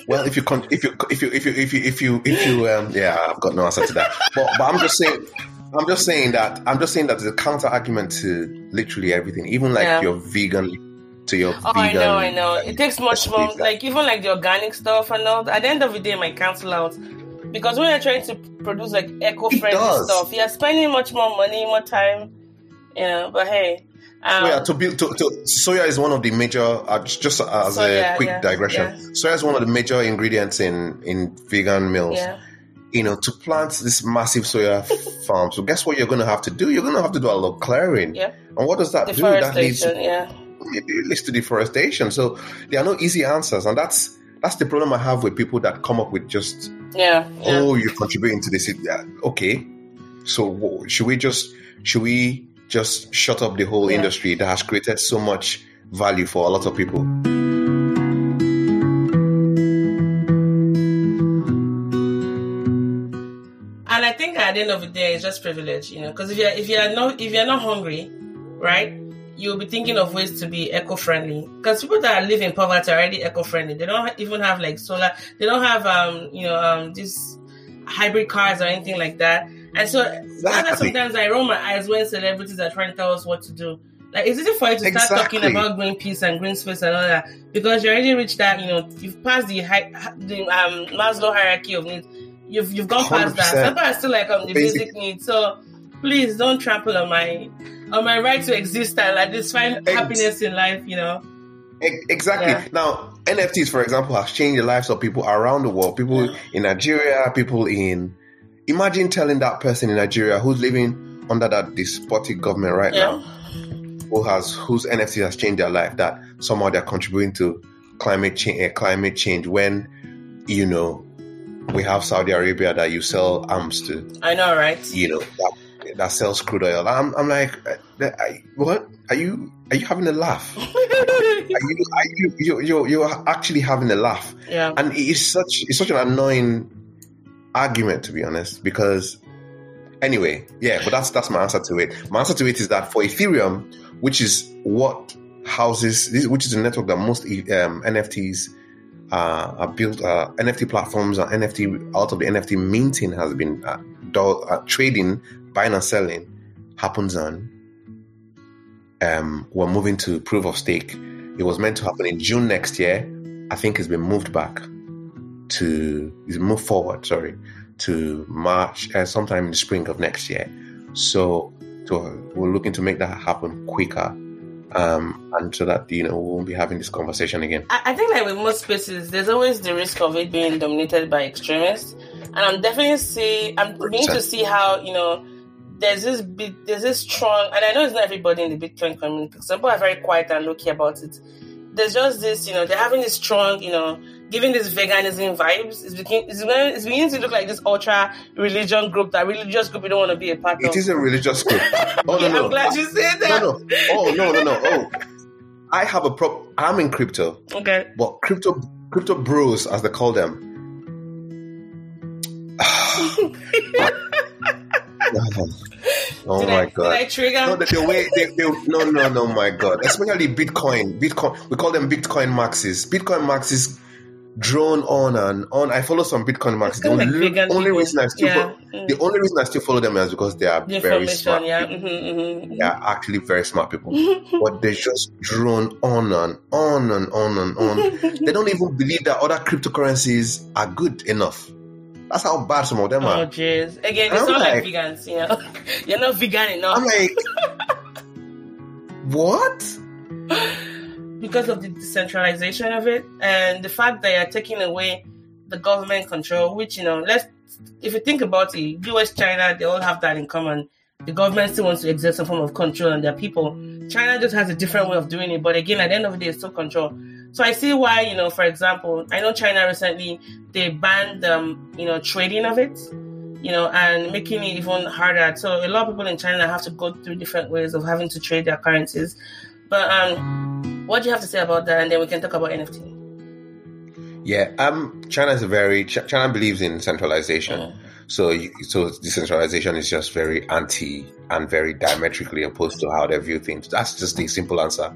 Well, if you con- if you if you if you if you if you if you um yeah, I've got no answer to that. But but I'm just saying. I'm just saying that I'm just saying that there's a counter argument to literally everything, even like Yeah. your vegan to your Oh, I know, I know. It takes much more, that- like even like the organic stuff and all. At the end of the day, my cancel out because when you're trying to produce like eco-friendly stuff, you're spending much more money, more time. You know, but hey, um, So yeah, to build to, to soya is one of the major. Uh, just as Soya, a quick yeah, digression, yeah. soya is one of the major ingredients in in vegan meals. yeah, You know, to plant this massive soya farm. So guess what you're going to have to do? You're going to have to do a lot of clearing. yeah, And what does that do? That leads to, yeah, it leads to deforestation. So there are no easy answers, and that's that's the problem I have with people that come up with just yeah, oh you're contributing to this. Yeah, Okay, so should we just should we just shut up the whole Yeah. industry that has created so much value for a lot of people? And I think at the end of the day, it's just privilege, you know. Because if you're if you're not if you're not hungry, right, you'll be thinking of ways to be eco-friendly. Because people that live in poverty are already eco-friendly. They don't even have like solar. They don't have um you know um these hybrid cars or anything like that. And so Exactly. sometimes I roll my eyes when celebrities are trying to tell us what to do. Like, is it for you to start talking about green peace and green space and all that because you already reached that. You know, you've passed the high, the um, Maslow hierarchy of needs. You've you've gone past that. 100%. Some people are still like on the Basic. basic needs. So please don't trample on my on my right to exist and like this find Ex- happiness in life. You know. Exactly. Yeah. Now, NFTs, for example, have changed the lives of people around the world. People Yeah. in Nigeria, people in. Imagine telling that person in Nigeria who's living under that despotic government right Yeah. now, who has whose NFT has changed their life, that somehow they're contributing to climate change. Uh, climate change when you know we have Saudi Arabia that you sell arms to, I know, right? you know that, that sells crude oil. I'm, I'm like, uh, I, what are you? Are you having a laugh? Are you, are you, you, you're, you're actually having a laugh. yeah. And it's such, it's such an annoying argument, to be honest, because anyway, yeah, but that's, that's my answer to it. My answer to it is that for Ethereum, which is what houses, this, which is the network that most um, NFTs uh, are built, uh, NFT platforms and NFT, out of the NFT minting has been uh, uh, trading, buying and selling happens on. Um, we're moving to proof of stake. It was meant to happen in June next year. I think it's been moved back to move forward. Sorry, to March, uh, sometime in the spring of next year. So, so we're looking to make that happen quicker, um, and so that you know we won't be having this conversation again. I, I think like with most spaces, there's always the risk of it being dominated by extremists, and I'm definitely see I'm beginning to see how you know there's this bit, there's this strong, and I know it's not everybody in the Bitcoin community. Some people are very quiet and low key about it. There's just this, you know, they're having this strong, you know, giving this veganism vibes. It's beginning, it's beginning, it's beginning to look like this ultra religion group, that religious group you don't want to be a part It of. It is a religious group. Oh no Yeah, no, I'm glad you said that. no no. Oh no no no. Oh, I have a prop. I'm in crypto. Okay. But crypto crypto bros, as they call them. oh did my I, god. Did I trigger? No, the, the way they, they, no, no, no, my God. Especially Bitcoin. Bitcoin, we call them Bitcoin maxis. Bitcoin maxis drone on and on. I follow some Bitcoin maxis. The only, like only reason I still Yeah. follow, Mm. the only reason I still follow them is because they are the very smart. yeah. people. hmm hmm They are actually very smart people. but they just drone on and on and on and on. they don't even believe that other cryptocurrencies are good enough. That's how bad some of them are. Oh jeez. Again, I'm not like, like- vegans, you know. You're not vegan enough I'm like, what? Because of the decentralization of it and the fact that you're taking away the government control, which you know, let's if you think about it, US, China, they all have that in common. The government still wants to exert some form of control on their people. China just has a different way of doing it, but again, at the end of the day, it's still control. So I see why, you know, for example, I know China recently they banned um, you know, trading of it. you know, and making it even harder. So a lot of people in China have to go through different ways of having to trade their currencies. But um, what do you have to say about that? And then we can talk about NFT. Yeah, um, China is a very China believes in centralization. Mm. So, so decentralization is just very anti and very diametrically opposed to how they view things. That's just the simple answer.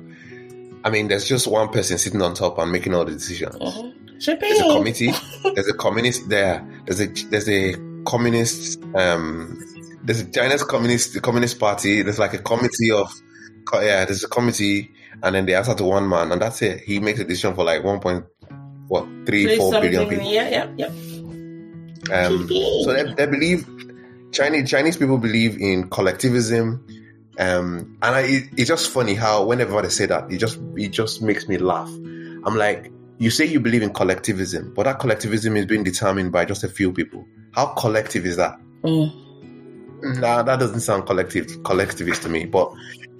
I mean, there's just one person sitting on top and making all the decisions. Mm-hmm. There's a committee. there's a communist there. There's a there's a communist. Um, there's a Chinese communist the communist party. There's like a committee of yeah. There's a committee, and then they answer to one man, and that's it. He makes a decision for like one point what three, four billion people. Yeah, yeah, yeah. Um, so they, they believe Chinese Chinese people believe in collectivism. Um, and I, it, it's just funny how whenever they say that, it just it just makes me laugh. I'm like, you say you believe in collectivism, but that collectivism is being determined by just a few people. How collective is that? Mm. Nah, that doesn't sound collective collectivist to me. But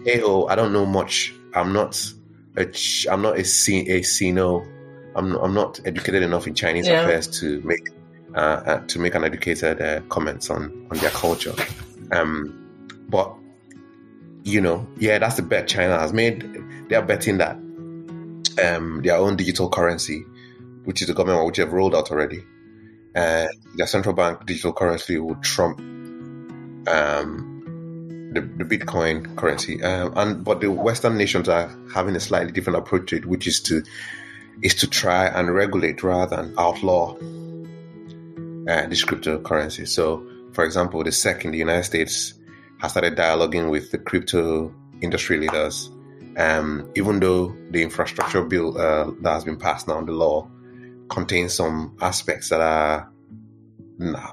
hey, oh, I don't know much. I'm not a I'm not a C, a CNO. I'm I'm not educated enough in Chinese yeah. affairs to make uh, uh, to make an educated uh, comments on on their culture. Um, but you know, yeah, that's the bet China has made. They are betting that um, their own digital currency, which is the government which have rolled out already, uh, their central bank digital currency will trump um, the, the Bitcoin currency. Um, and but the Western nations are having a slightly different approach to it, which is to is to try and regulate rather than outlaw uh, this cryptocurrency. So, for example, the SEC in the United States has started dialoguing with the crypto industry leaders. Um, even though the infrastructure bill uh, that has been passed now, the law, contains some aspects that are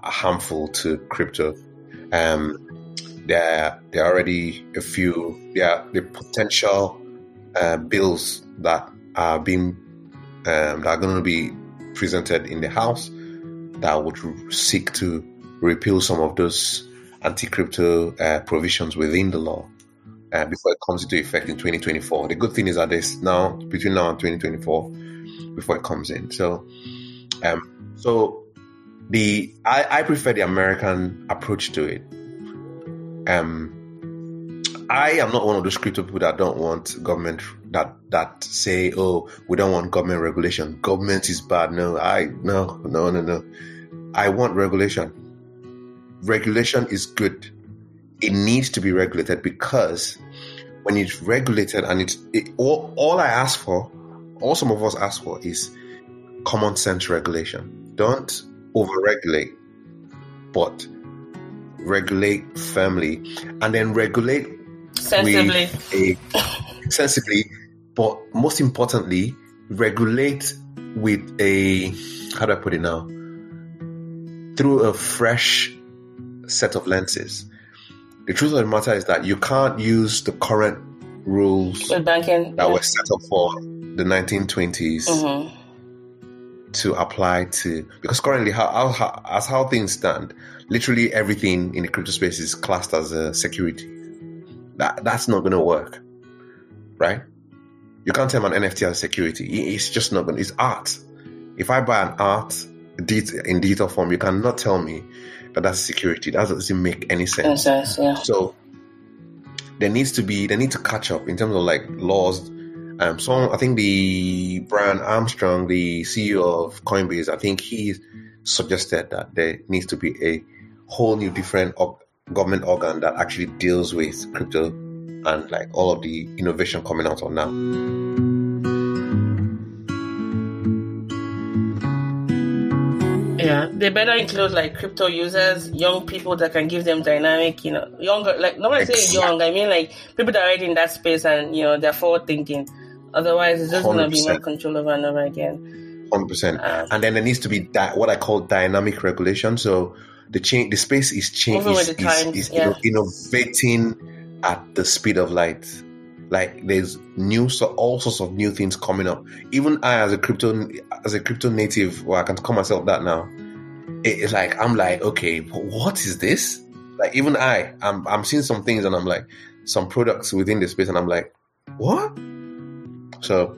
harmful to crypto. Um, there, there are already a few. There are the potential uh, bills that are being um, that are going to be presented in the House that would seek to repeal some of those anti-crypto uh, provisions within the law uh, before it comes into effect in 2024. The good thing is that there's now between now and 2024 before it comes in. So, um, so the I, I prefer the American approach to it. Um, I am not one of those crypto people that don't want government that that say, "Oh, we don't want government regulation. Government is bad." No, I no no no no. I want regulation. Regulation is good. It needs to be regulated because when it's regulated and it's it, all, all I ask for, all some of us ask for is common sense regulation. Don't overregulate, but regulate firmly and then regulate sensibly. A, sensibly, but most importantly, regulate with a how do I put it now? through a fresh set of lenses. The truth of the matter is that you can't use the current rules banking, that yeah. were set up for the 1920s mm-hmm. to apply to because currently, how, how, as how things stand, literally everything in the crypto space is classed as a security. That that's not going to work, right? You can't tell an NFT as security. It's just not going. to It's art. If I buy an art in digital form, you cannot tell me that that's security. That doesn't make any sense. sense yeah. So there needs to be they need to catch up in terms of like laws. Um, so I think the Brian Armstrong, the CEO of Coinbase, I think he suggested that there needs to be a whole new different government organ that actually deals with crypto and like all of the innovation coming out on now. Yeah, they better include like crypto users, young people that can give them dynamic, you know, younger, like, I say young, I mean like people that are already in that space and, you know, they're forward thinking. Otherwise, it's just going to be more control over and over again. 100%. Um, and then there needs to be that, what I call dynamic regulation. So the change, the space is changing, is, is, is yeah. innovating at the speed of light. Like there's new, so all sorts of new things coming up. Even I, as a crypto, as a crypto native, well, I can call myself that now. It's like I'm like, okay, what is this? Like even I, I'm I'm seeing some things and I'm like, some products within the space, and I'm like, what? So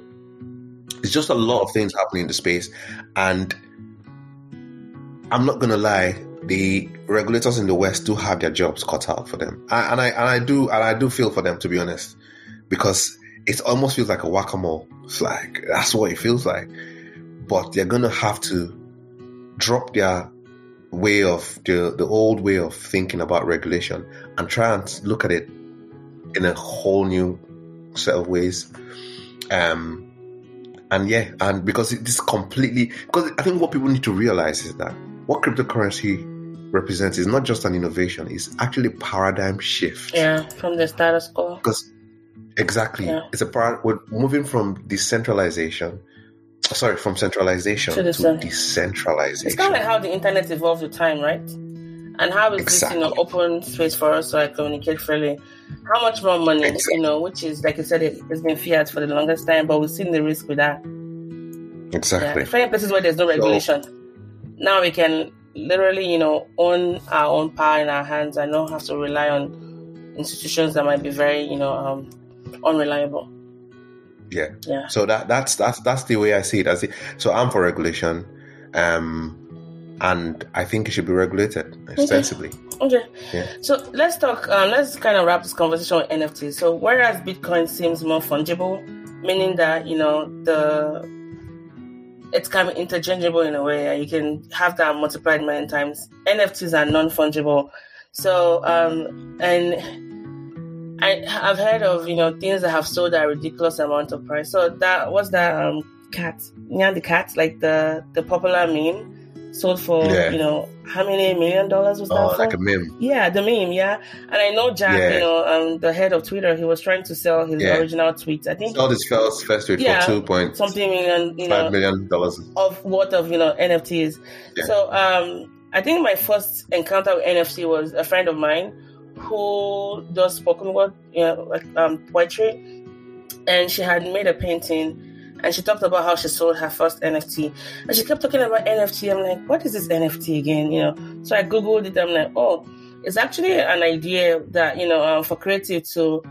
it's just a lot of things happening in the space, and I'm not gonna lie. the regulators in the West do have their jobs cut out for them, I, and I and I do and I do feel for them to be honest, because it almost feels like a whack a mole. It's like that's what it feels like, but they're gonna have to drop their way of the the old way of thinking about regulation and try and look at it in a whole new set of ways. Um, and yeah, and because it is completely because I think what people need to realize is that what cryptocurrency represents is not just an innovation; it's actually a paradigm shift. Yeah, from the status quo. Because exactly, Yeah. it's a par- we're moving from decentralization. Sorry, from centralization To to, decentralization. It's kind of like how the internet evolved with time, right? And how is this, you know, open space for us to like communicate freely? How much more money, Exactly. you know, which is like you said, it, it's been fiat for the longest time, but we've seen the risk with that. Yeah, exactly. different places where there's no regulation. Now we can literally, you know, own our own power in our hands and not have to rely on institutions that might be very, you know, um, unreliable. Yeah. Yeah. So that that's that's that's the way I see it. I see. So I'm for regulation, um, and I think it should be regulated extensively. Okay. Yeah. So let's talk. Um, let's kind of wrap this conversation with NFTs. So whereas Bitcoin seems more fungible, meaning that you know the it's kind of interchangeable in a way, and you can have that multiplied many times. NFTs are non fungible. So um, and I I've heard of you know things that have sold at a ridiculous amount of price. So that what's that um cat? Yeah, the cat like the the popular meme sold for Yeah. you know how many million dollars was that Oh, for? like a meme. Yeah, the meme, yeah. And I know Jack, Yeah. you know, um, the head of Twitter, he was trying to sell his Yeah. original tweets. I think Sold his first first tweet for two point something million, you know, million dollars. of worth of, you know, NFTs. So um I think my first encounter with NFT was a friend of mine who does spoken word, you know, like um poetry. And she had made a painting and she talked about how she sold her first NFT. And she kept talking about NFT. I'm like, what is this NFT again? You know. So I Googled it. I'm like, oh, it's actually an idea that, you know, um, for creative to,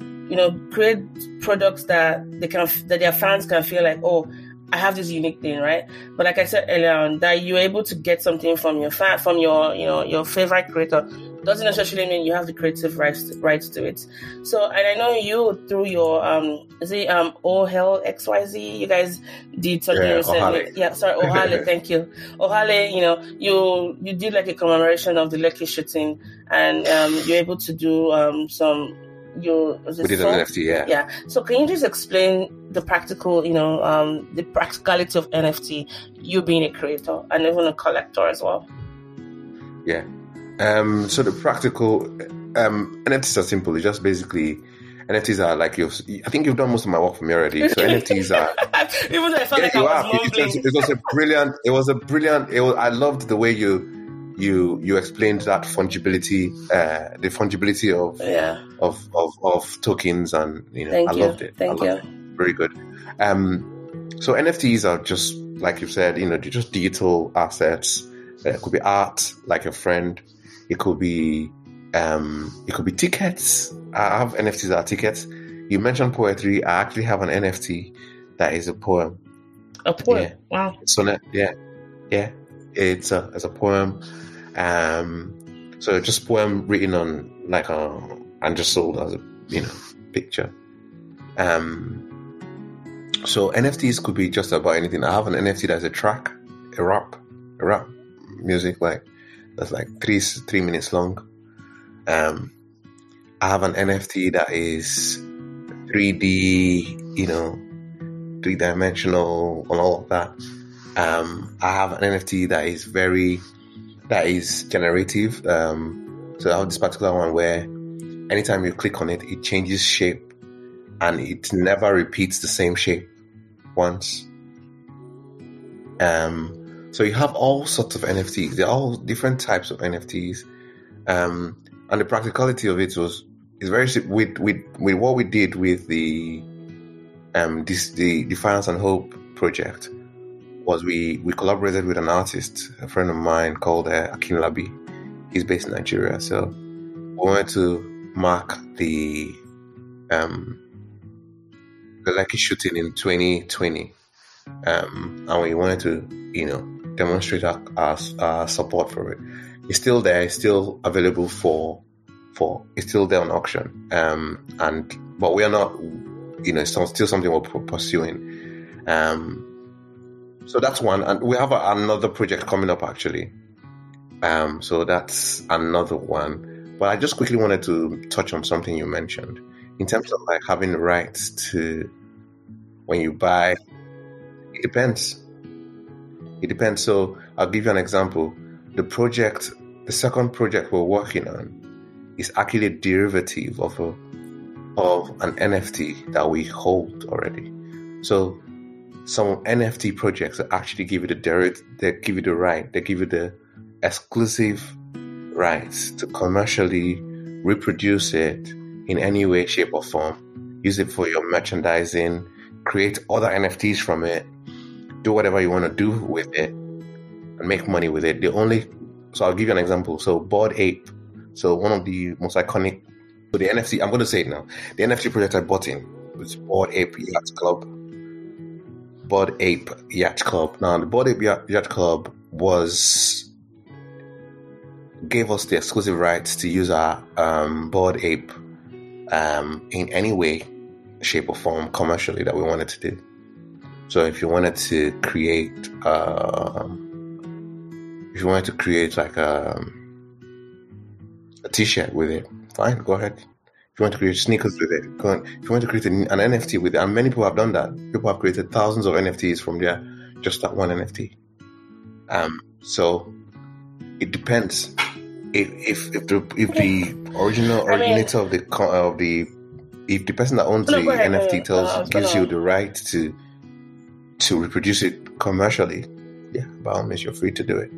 you know, create products that they can that their fans can feel like, oh, I have this unique thing, right? But like I said earlier on, that you're able to get something from your fan, from your, you know, your favorite creator doesn't necessarily mean you have the creative rights rights to it. So, and I know you through your um, is it um, Oh Hell X Y Z? You guys did something Yeah, recently. Yeah, sorry, Ohale. thank you, Ohale. You know, you you did like a commemoration of the Lekki shooting, and um, you're able to do um some. You was We did an? NFT, yeah. Yeah. So can you just explain the practical, you know, um, the practicality of NFT, you being a creator and even a collector as well? Yeah. Um, so the practical um, NFTs are simple. It's just basically NFTs are like you've. I think you've done most of my work for me already. So NFTs are. even though I felt Yeah, like I was have. It was, it was a brilliant. It was a brilliant. It was, I loved the way you you you explained that fungibility, uh, the fungibility of yeah. of, of of tokens, and you know, Thank I you. loved it. Thank loved you. It. Very good. Um, so NFTs are just like you said, you know, they're just digital assets. Uh, it could be art, like a friend. It could be um, it could be tickets. I have NFTs that are tickets. You mentioned poetry. I actually have an NFT that is a poem. A poem. Yeah. Wow. Sonnet, yeah, yeah. It's a it's a poem. Um, so just poem written on like a and just sold as a you know picture. Um, so NFTs could be just about anything. I have an NFT that's a track, a rap, a rap music like that's like three three minutes long. Um, I have an NFT that is 3D, you know, three dimensional and all of that. Um, I have an NFT that is very that is generative. Um, so I have this particular one where anytime you click on it, it changes shape and it never repeats the same shape once. Um, so you have all sorts of NFTs. They're all different types of NFTs. Um, and the practicality of it was is very with with with what we did with the um this the Defiance and Hope project was we we collaborated with an artist, a friend of mine called uh, Akin Labi. He's based in Nigeria, so we wanted to mark the um the Lekki shooting in 2020, um, and we wanted to you know demonstrate our, our, our support for it. it's still there. It's still available for for. It's still there on auction. Um, and but we are not. You know, it's still something we're pursuing. Um, so that's one, and we have a, another project coming up actually. Um, so that's another one. But I just quickly wanted to touch on something you mentioned in terms of like having rights to when you buy. It depends. It depends. So I'll give you an example. The project, the second project we're working on, is actually a derivative of a of an NFT that we hold already. So some NFT projects actually give you the direct, they give you the right, they give you the exclusive rights to commercially reproduce it in any way, shape, or form. Use it for your merchandising, create other NFTs from it, do whatever you want to do with it, and make money with it. The only so I'll give you an example. So Bored Ape, so one of the most iconic so the NFT I'm gonna say it now. The NFT project I bought in was Bored Ape Yacht Club. Bored Ape Yacht Club. Now the Bored Ape Yacht Club was gave us the exclusive rights to use our um, Bored Ape um, in any way, shape, or form commercially that we wanted to do. So if you wanted to create, uh, if you wanted to create like a, um, a T-shirt with it, fine, go ahead. If you want to create sneakers with it, go on. If you want to create an, an NFT with it, and many people have done that. People have created thousands of NFTs from there, just that one NFT. Um, so it depends. If if if the if the original originator of the of the if the person that owns no, the ahead, NFT tells uh, gives you the right to to reproduce it commercially, yeah, by all means you're free to do it.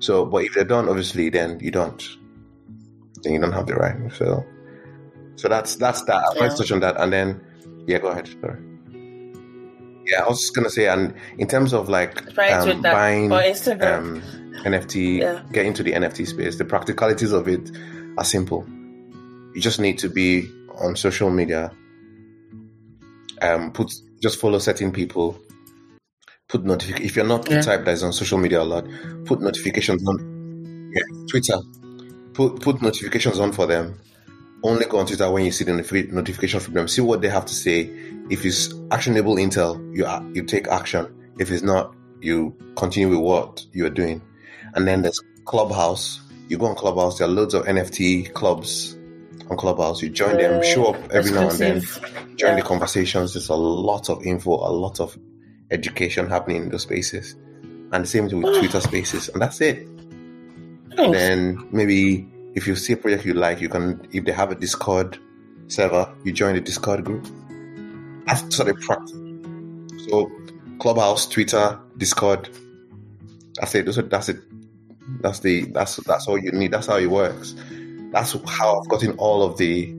So, but if they're done, obviously, then you don't then you don't have the right. So, so that's that's that. Yeah. Let's touch on that, and then yeah, go ahead. Sorry. Yeah, I was just gonna say, and in terms of like um, buying um, NFT, yeah. get into the NFT space, the practicalities of it are simple. You just need to be on social media. Um, put just follow certain people. Put notification if you're not the type that is on social media a lot. Put notifications on. Yeah, Twitter put put notifications on for them. Only go on Twitter when you see the notification from them. See what they have to say. If it's actionable intel, you you take action. If it's not, you continue with what you are doing. And then there's Clubhouse. You go on Clubhouse. There are loads of NFT clubs on Clubhouse. You join them, show up every now and then, join yeah. the conversations. There's a lot of info, a lot of education happening in those spaces. And the same thing with Twitter spaces. And that's it. Nice. Then maybe if you see a project you like, you can if they have a Discord server, you join the Discord group. That's sort of practice. So Clubhouse, Twitter, Discord. That's it. That's it. That's the that's that's all you need. That's how it works. That's how I've gotten all of the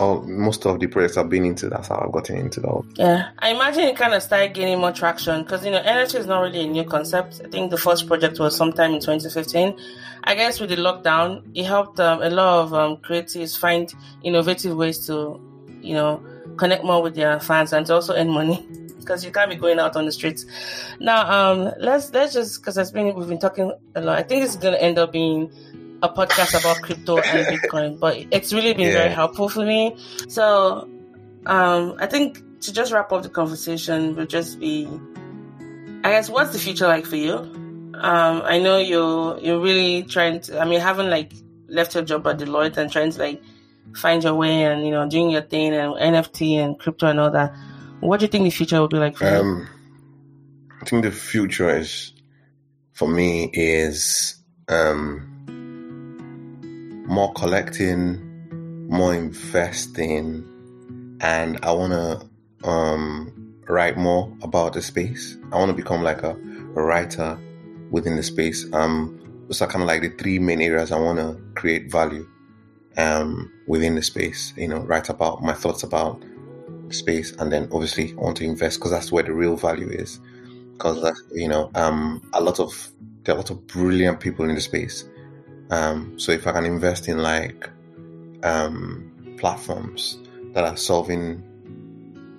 all, most of the projects I've been into, that's how I've gotten into that. Yeah, I imagine it kind of started gaining more traction because you know NFT is not really a new concept. I think the first project was sometime in 2015. I guess with the lockdown, it helped um, a lot of um, creatives find innovative ways to, you know, connect more with their fans and to also earn money because you can't be going out on the streets. Now, um, let's let's just because it's been we've been talking a lot. I think it's to end up being a podcast about crypto and Bitcoin, but it's really been yeah. very helpful for me. So, um, I think to just wrap up the conversation would just be, I guess, what's the future like for you? Um, I know you're you're really trying to. I mean, having like left your job at Deloitte and trying to like find your way and you know doing your thing and NFT and crypto and all that. What do you think the future will be like for um, you? I think the future is for me is um, more collecting, more investing, and I want to um, write more about the space. I want to become like a, writer within the space. Um, kind of like the three main areas I want to create value um, within the space. You know, write about my thoughts about space, and then obviously I want to invest because that's where the real value is. Because you know, um, a lot of there are a lot of brilliant people in the space um, so if I can invest in like um, platforms that are solving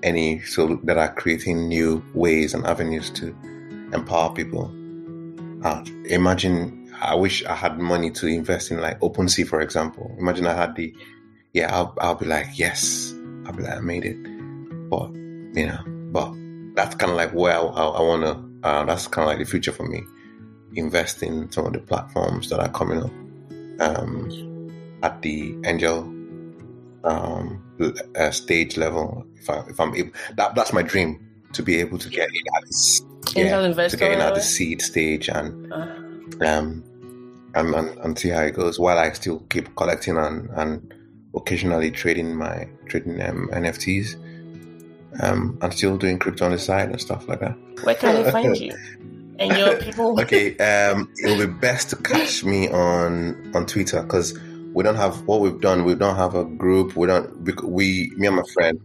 any so that are creating new ways and avenues to empower people. Uh, imagine I wish I had money to invest in like OpenSea, for example. Imagine I had the, yeah, I'll, I'll be like, yes, I'll be like, I made it. But, you know, but that's kind of like where I, I, I want to, uh, that's kind of like the future for me. Invest in some of the platforms that are coming up um, at the angel um, uh, stage level. If, I, if I'm able, that, that's my dream to be able to get in at this, yeah, to get in at the seed stage and Uh, um, and, and, and see how it goes while I still keep collecting and, and occasionally trading my trading um, NFTs um, and still doing crypto on the side and stuff like that. where can they find you? And your people. Okay, um, it will be best to catch me on on Twitter because we don't have what we've done. We don't have a group. We don't. bec- We, me and my friend.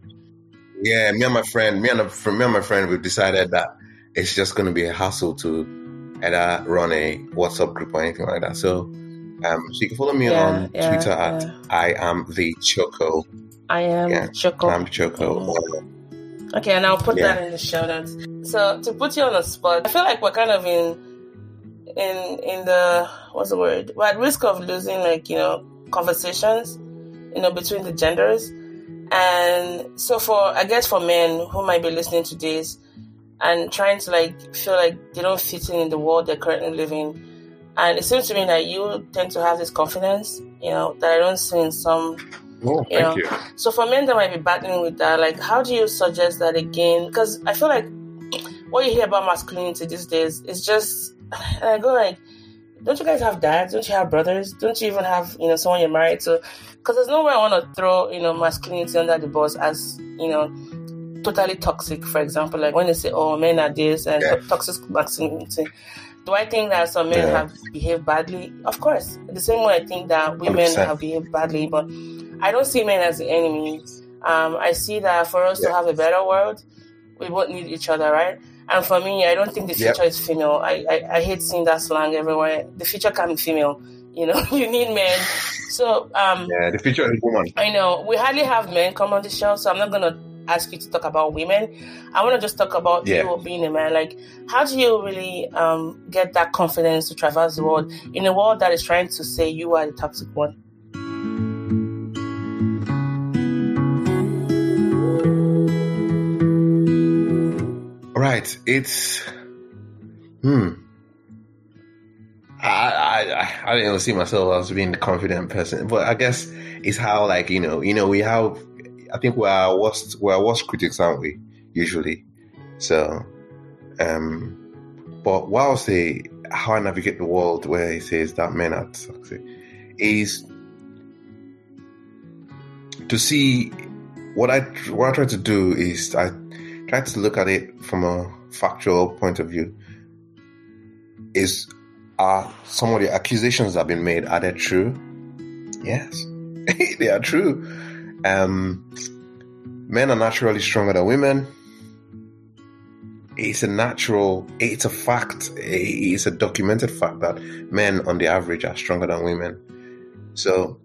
Yeah, me and my friend, me and a, me and my friend, we've decided that it's just going to be a hassle to either run a WhatsApp group or anything like that. So, um, so you can follow me Yeah, on yeah, Twitter at. I am the Choko. I am Yeah, Choko. I'm Choko. Okay, and I'll put Yeah. that in the show notes. So to put you on the spot, I feel like we're kind of in in in the what's the word? We're at risk of losing like, you know, conversations, you know, between the genders. And so for I guess for men who might be listening to this and trying to like feel like they don't fit in in the world they're currently living. And it seems to me that you tend to have this confidence, you know, that I don't see in some Oh, thank Yeah. you. so for men that might be battling with that, like how do you suggest that again? Because I feel like what you hear about masculinity these days is just, and I go like, don't you guys have dads? Don't you have brothers? Don't you even have you know someone you're married to? Because there's no way I want to throw you know masculinity under the bus as you know totally toxic. For example, like when they say, "Oh, men are this," and Yeah. toxic masculinity. Do I think that some men Yeah. have behaved badly? Of course. The same way I think that women 100%. have behaved badly, but I don't see men as the enemy. Um, I see that for us to have a better world, we both need each other, right? And for me, I don't think the Yep. future is female. I, I, I hate seeing that slang everywhere. The future can be female. You know, you need men. So um, Yeah, the future is woman. I know we hardly have men come on the show, so I'm not gonna ask you to talk about women. I want to just talk about Yeah. you being a man. Like, how do you really um, get that confidence to traverse the world in a world that is trying to say you are the toxic one? Right. It's hmm. I I I- didn't see myself as being the confident person, but I guess it's how like you know you know we have. I think we're our worst we're our worst critics, aren't we? Usually, so. Um, but what I'll say, how I navigate the world where he says that men are toxic, is to see what I what I try to do is I try to look at it from a factual point of view. Is are some of the accusations that have been made are they true? Yes, they are true. Um, men are naturally stronger than women. It's a natural, it's a fact, it's a documented fact that men on the average are stronger than women. So,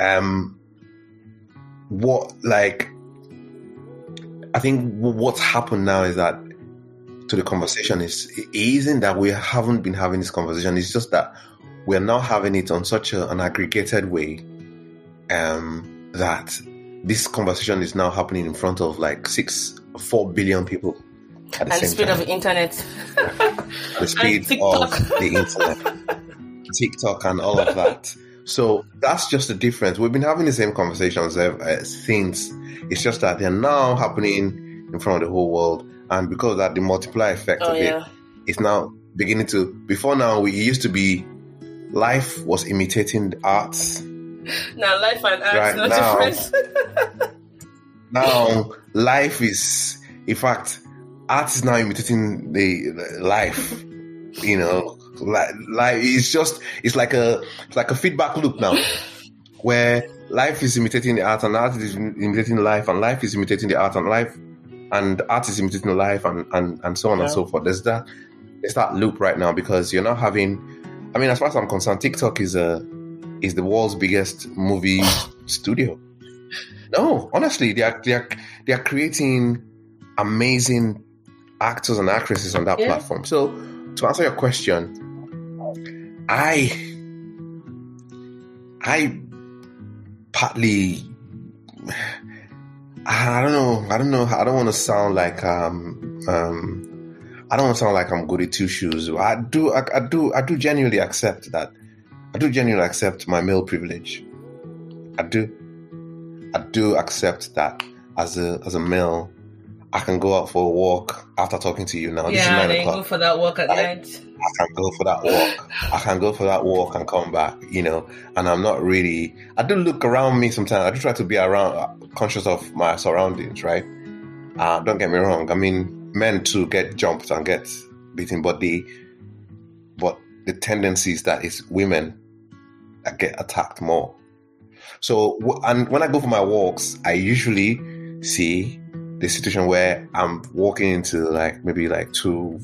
um, what like I think what's happened now is that to the conversation is it isn't that we haven't been having this conversation. It's just that we're now having it on such a, an aggregated way um, that this conversation is now happening in front of like six, four billion people at the and the speed time. of the internet. the speed of the internet, TikTok, and all of that. So that's just the difference. We've been having the same conversations ever, uh, since. It's just that they're now happening in front of the whole world, and because of that, the multiplier effect Oh of it yeah. is now beginning to. Before now, we used to be life was imitating the arts. Now life and art Right no now. difference. Now life is, in fact, art is now imitating the, the life. You know, like, like it's just it's like a it's like a feedback loop now, where life is imitating the art and art is imitating life and life is imitating the art and life and art is imitating life and and, and so on and so forth. There's that there's that loop right now because you're not having. I mean, as far as I'm concerned, TikTok is a is the world's biggest movie studio. No, honestly, they are they are they are creating amazing actors and actresses on that Yeah. platform. So to answer your question, I I partly I don't know. I don't know. I don't want to sound like um um I don't want to sound like I'm good at two shoes. I do. I, I do. I do genuinely accept that. I do genuinely accept my male privilege. I do. I do accept that as a as a male, I can go out for a walk after talking to you now. Yeah, this is nine o'clock. go for that walk at I, night. I can go for that walk. I can go for that walk and come back, you know. And I'm not really. I do look around me sometimes. I do try to be around, conscious of my surroundings, right? Uh, don't get me wrong. I mean, men too get jumped and get beaten, but the but the tendency is that it's women that get attacked more. So, and when I go for my walks, I usually see the situation where I'm walking into like maybe like two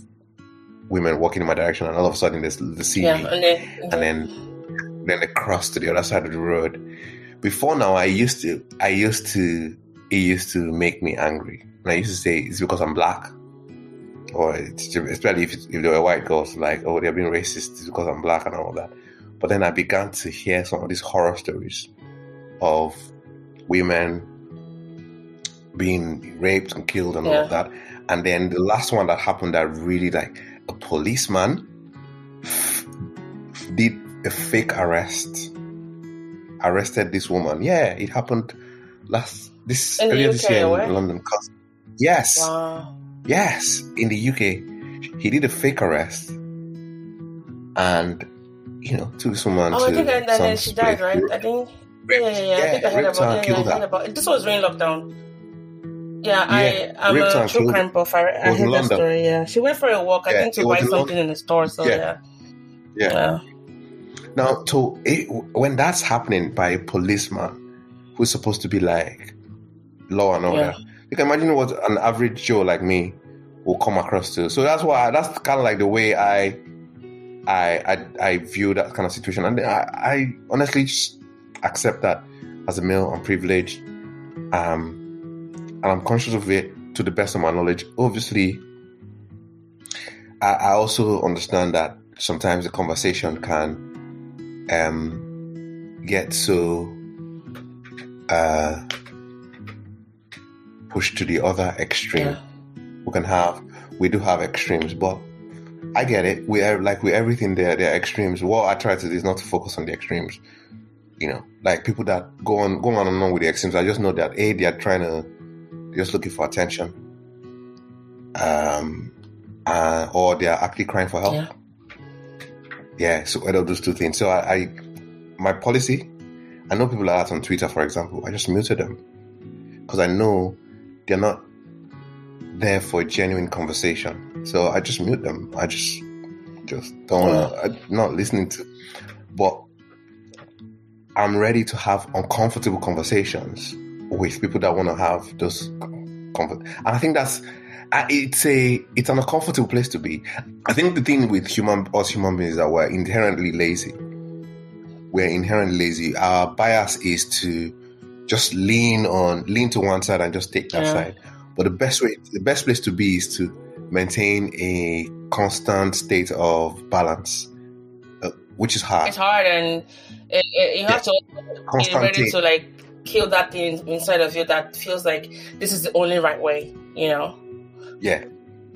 women walking in my direction, and all of a sudden there's the sea, yeah, and, then, and then then they cross to the other side of the road. Before now, I used to, I used to, it used to make me angry, and I used to say it's because I'm black, or especially if if they were white girls, like oh they're being racist it's because I'm black and all that. But then I began to hear some of these horror stories of women being raped and killed and yeah. all of that. And then the last one that happened that really like policeman did a fake arrest, arrested this woman. Yeah, it happened last this in earlier this year in London. Yes, wow. yes, in the UK, he did a fake arrest, and you know took this woman oh, to. I think and then she died, right? I think. Yeah, yeah, yeah. I think I heard about, yeah, I heard about it. This was during lockdown. Yeah, I, I'm a true crime buff. I, I heard that story. Yeah, she went for a walk. I think to buy something in the store. So yeah, yeah. yeah. Now, to it, when that's happening by a policeman who's supposed to be like law and order, yeah. you can imagine what an average Joe like me will come across to. So that's why that's kind of like the way I, I, I, I view that kind of situation, and I, I honestly just accept that as a male, I'm privileged. Um, and I'm conscious of it to the best of my knowledge. Obviously, I, I also understand that sometimes the conversation can um, get so uh, pushed to the other extreme. Yeah. We can have, we do have extremes, but I get it. We are like with everything there, there are extremes. What I try to do is not to focus on the extremes. You know, like people that go on, go on and on with the extremes. I just know that a they are trying to just looking for attention, um, uh, or they are actually crying for help. Yeah. yeah so either of those two things. So I, I, my policy, I know people are out on Twitter, for example. I just muted them because I know they're not there for a genuine conversation. So I just mute them. I just, just don't wanna, I'm not listening to. But I'm ready to have uncomfortable conversations with people that want to have those comfort. And I think that's uh, it's a it's an uncomfortable place to be. I think the thing with human us human beings is that we're inherently lazy. We're inherently lazy. Our bias is to just lean on lean to one side and just take that yeah. side. But the best way the best place to be is to maintain a constant state of balance, uh, which is hard. It's hard, and it, it, you have yeah. to be ready to like kill that thing inside of you that feels like this is the only right way, you know? Yeah,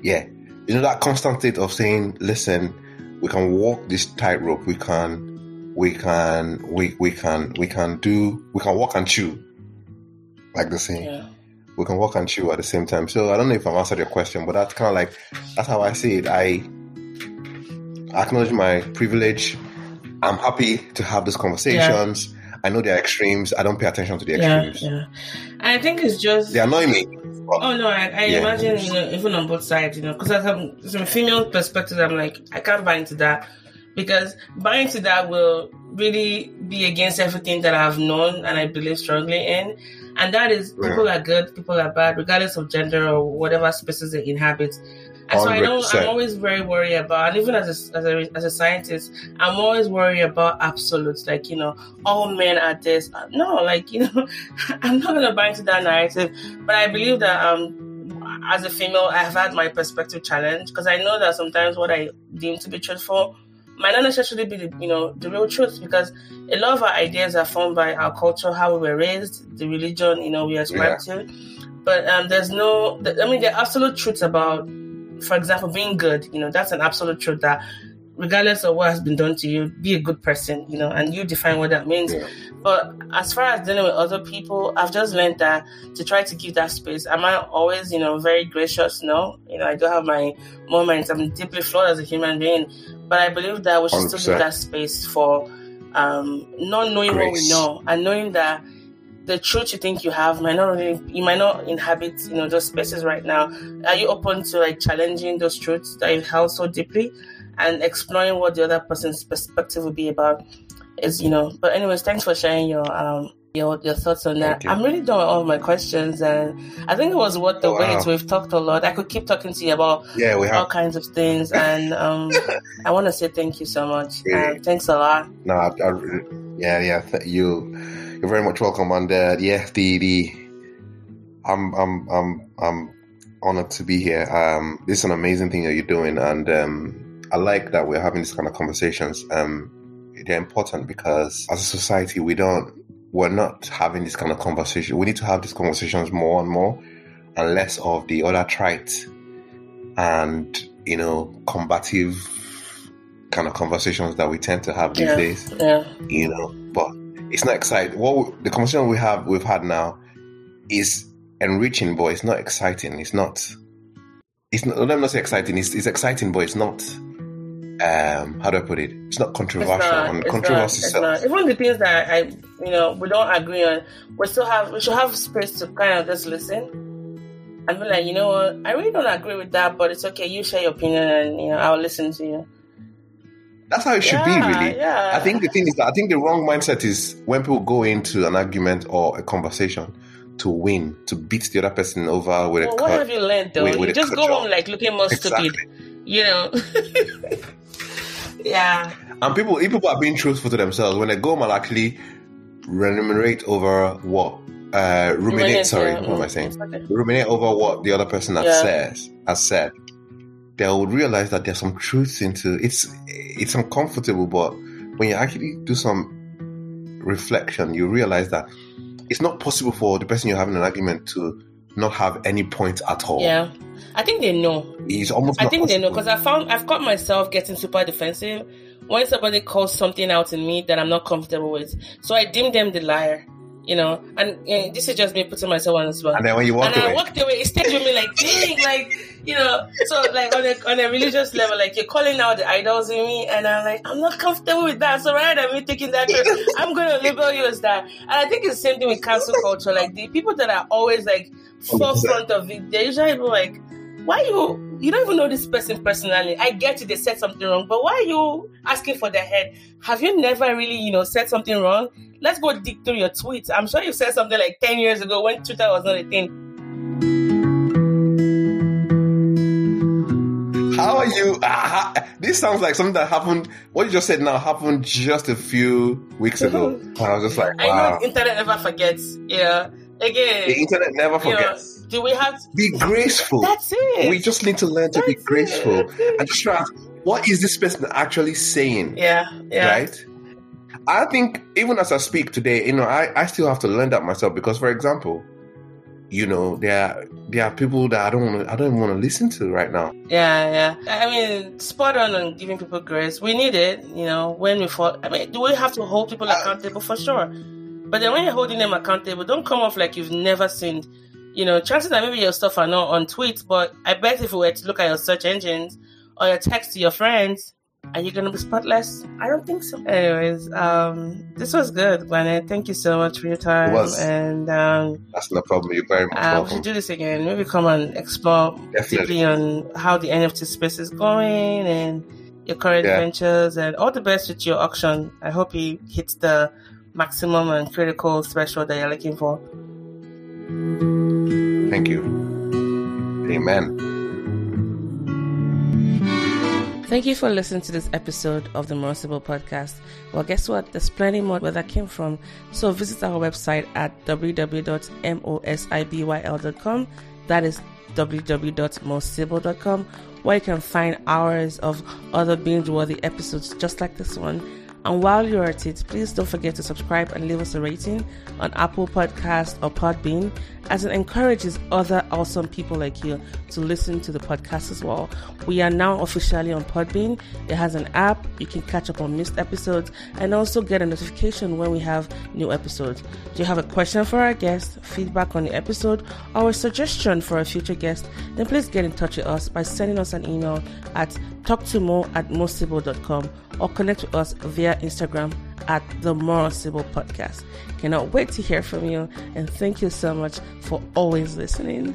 yeah. You know, that constant state of saying, listen, we can walk this tightrope, we can, we can, we, we can, we can do, we can walk and chew, like the saying. Yeah. We can walk and chew at the same time. So I don't know if I've answered your question, but that's kind of like, that's how I see it. I acknowledge my privilege. I'm happy to have these conversations. Yeah I know they're extremes. I don't pay attention to the extremes. Yeah, yeah. I think it's just they annoy me. Oh no, I, I yeah. imagine you know, even on both sides, you know, because from a female perspective, I'm like I can't buy into that because buying into that will really be against everything that I've known and I believe strongly in. And that is people yeah. are good, people are bad, regardless of gender or whatever spaces they inhabit. So I know I'm always very worried about, and even as a, as a, as a scientist, I'm always worried about absolutes, like, you know, all men are this. No, like, you know, I'm not going to buy into that narrative. But I believe that, um, as a female, I have had my perspective challenged because I know that sometimes what I deem to be truthful might not necessarily be the you know the real truth because a lot of our ideas are formed by our culture, how we were raised, the religion you know we ascribe yeah. to. But um, there's no, I mean, there are absolute truths about, for example, being good. You know, that's an absolute truth that regardless of what has been done to you, be a good person, you know, and you define what that means. Yeah. But as far as dealing with other people, I've just learned that to try to give that space. Am I always, you know, very gracious? No. You know, I do have my moments. I'm deeply flawed as a human being. But I believe that we should 100%. still give that space for um, not knowing Grace. what we know and knowing that the truth you think you have might not really you might not inhabit you know those spaces right now. Are you open to like challenging those truths that you held so deeply and exploring what the other person's perspective would be about is you know? But anyways thanks for sharing your um your your thoughts on that. I'm really done with all my questions and i think it was worth the oh, wait. Wow. we've talked a lot. I could keep talking to you about yeah we have. all kinds of things and um i want to say thank you so much. Really? thanks a lot. No I, I, yeah yeah you you're very much welcome and uh, yeah the the i'm i'm i'm i'm honored to be here um this is an amazing thing that you're doing and um I like that we're having these kind of conversations. Um, they're important because as a society, we don't, we're not having this kind of conversation. We need to have these conversations more and more, and less of the other trite and you know combative kind of conversations that we tend to have these yeah, days. Yeah. You know, it's not exciting. What we, the conversation we have we've had now is enriching, but it's not exciting. It's not. It's not. Let me not say exciting. It's, it's exciting, but it's not um, how do I put it? It's not controversial. It's not, and controversy it's not, Even the things that I, you know, we don't agree on, we still have, we should have space to kind of just listen and be like, you know what, I really don't agree with that, but it's okay. You share your opinion, and you know, I'll listen to you. That's how it should yeah, be, really. Yeah. I think the thing is that I think the wrong mindset is when people go into an argument or a conversation to win, to beat the other person over with well, a. What cut, have you learned though? With, with you just go home like looking more exactly. stupid, you know. Yeah. And people, if people are being truthful to themselves, when they go home and actually remunerate over what, uh, ruminate, sorry, what am I saying? Okay. Ruminate over what the other person has yeah. says, has said, they would realize that there's some truth into it's it's uncomfortable, but when you actually do some reflection, you realize that it's not possible for the person you're having an argument to not have any point at all. Yeah. I think they know. It's almost. I think possible. they know because I found I've caught myself getting super defensive when somebody calls something out in me that I'm not comfortable with. So I deem them the liar. You know, and, and this is just me putting myself on the spot. And then when you walk and away, I walked away, it stayed with me like, dang, like, you know, so like on a, on a religious level, like you're calling out the idols in me, and I'm like, I'm not comfortable with that. So rather than me taking that, I'm going to label you as that. And I think it's the same thing with cancel culture. Like the people that are always like forefront of it, they're usually like, why you you don't even know this person personally. I get it, they said something wrong, but why are you asking for their head? Have you never really, you know, said something wrong? Let's go dig through your tweets. I'm sure you said something like 10 years ago when Twitter was not a thing. How are you? Uh, this sounds like something that happened. What you just said now happened just a few weeks ago. and I was just like, wow. I know the internet never forgets. Yeah. Again, the internet never forgets. You know, do we have to be graceful? That's it. We just need to learn to That's be graceful and just try. What is this person actually saying? Yeah, yeah. Right. I think even as I speak today, you know, I, I still have to learn that myself because, for example, you know, there are, there are people that I don't want to, I don't want to listen to right now. Yeah, yeah. I mean, spot on on giving people grace. We need it, you know, when we fall. I mean, do we have to hold people uh, accountable for sure? But then when you're holding them accountable, don't come off like you've never sinned. You know, chances are maybe your stuff are not on tweets, but I bet if we were to look at your search engines or your text to your friends, are you gonna be spotless? I don't think so. Anyways, um, this was good, Glenn. Thank you so much for your time. It was. And um, that's no problem. You're very much uh, welcome. We should do this again. Maybe come and explore Definitely. deeply on how the NFT space is going and your current yeah. ventures and all the best with your auction. I hope he hits the maximum and critical threshold that you're looking for. Thank you. Amen. Thank you for listening to this episode of the More Sibyl Podcast. Well, guess what? There's plenty more where that came from. So visit our website at www.mosibyl.com. That is www.mosibyl.com where you can find hours of other binge worthy episodes just like this one and while you're at it, please don't forget to subscribe and leave us a rating on Apple Podcast or Podbean, as it encourages other awesome people like you to listen to the podcast as well. We are now officially on Podbean. It has an app. You can catch up on missed episodes and also get a notification when we have new episodes. Do you have a question for our guest, feedback on the episode, or a suggestion for a future guest? Then please get in touch with us by sending us an email at talktomo at or connect with us via Instagram at the More Sibyl Podcast. Cannot wait to hear from you and thank you so much for always listening.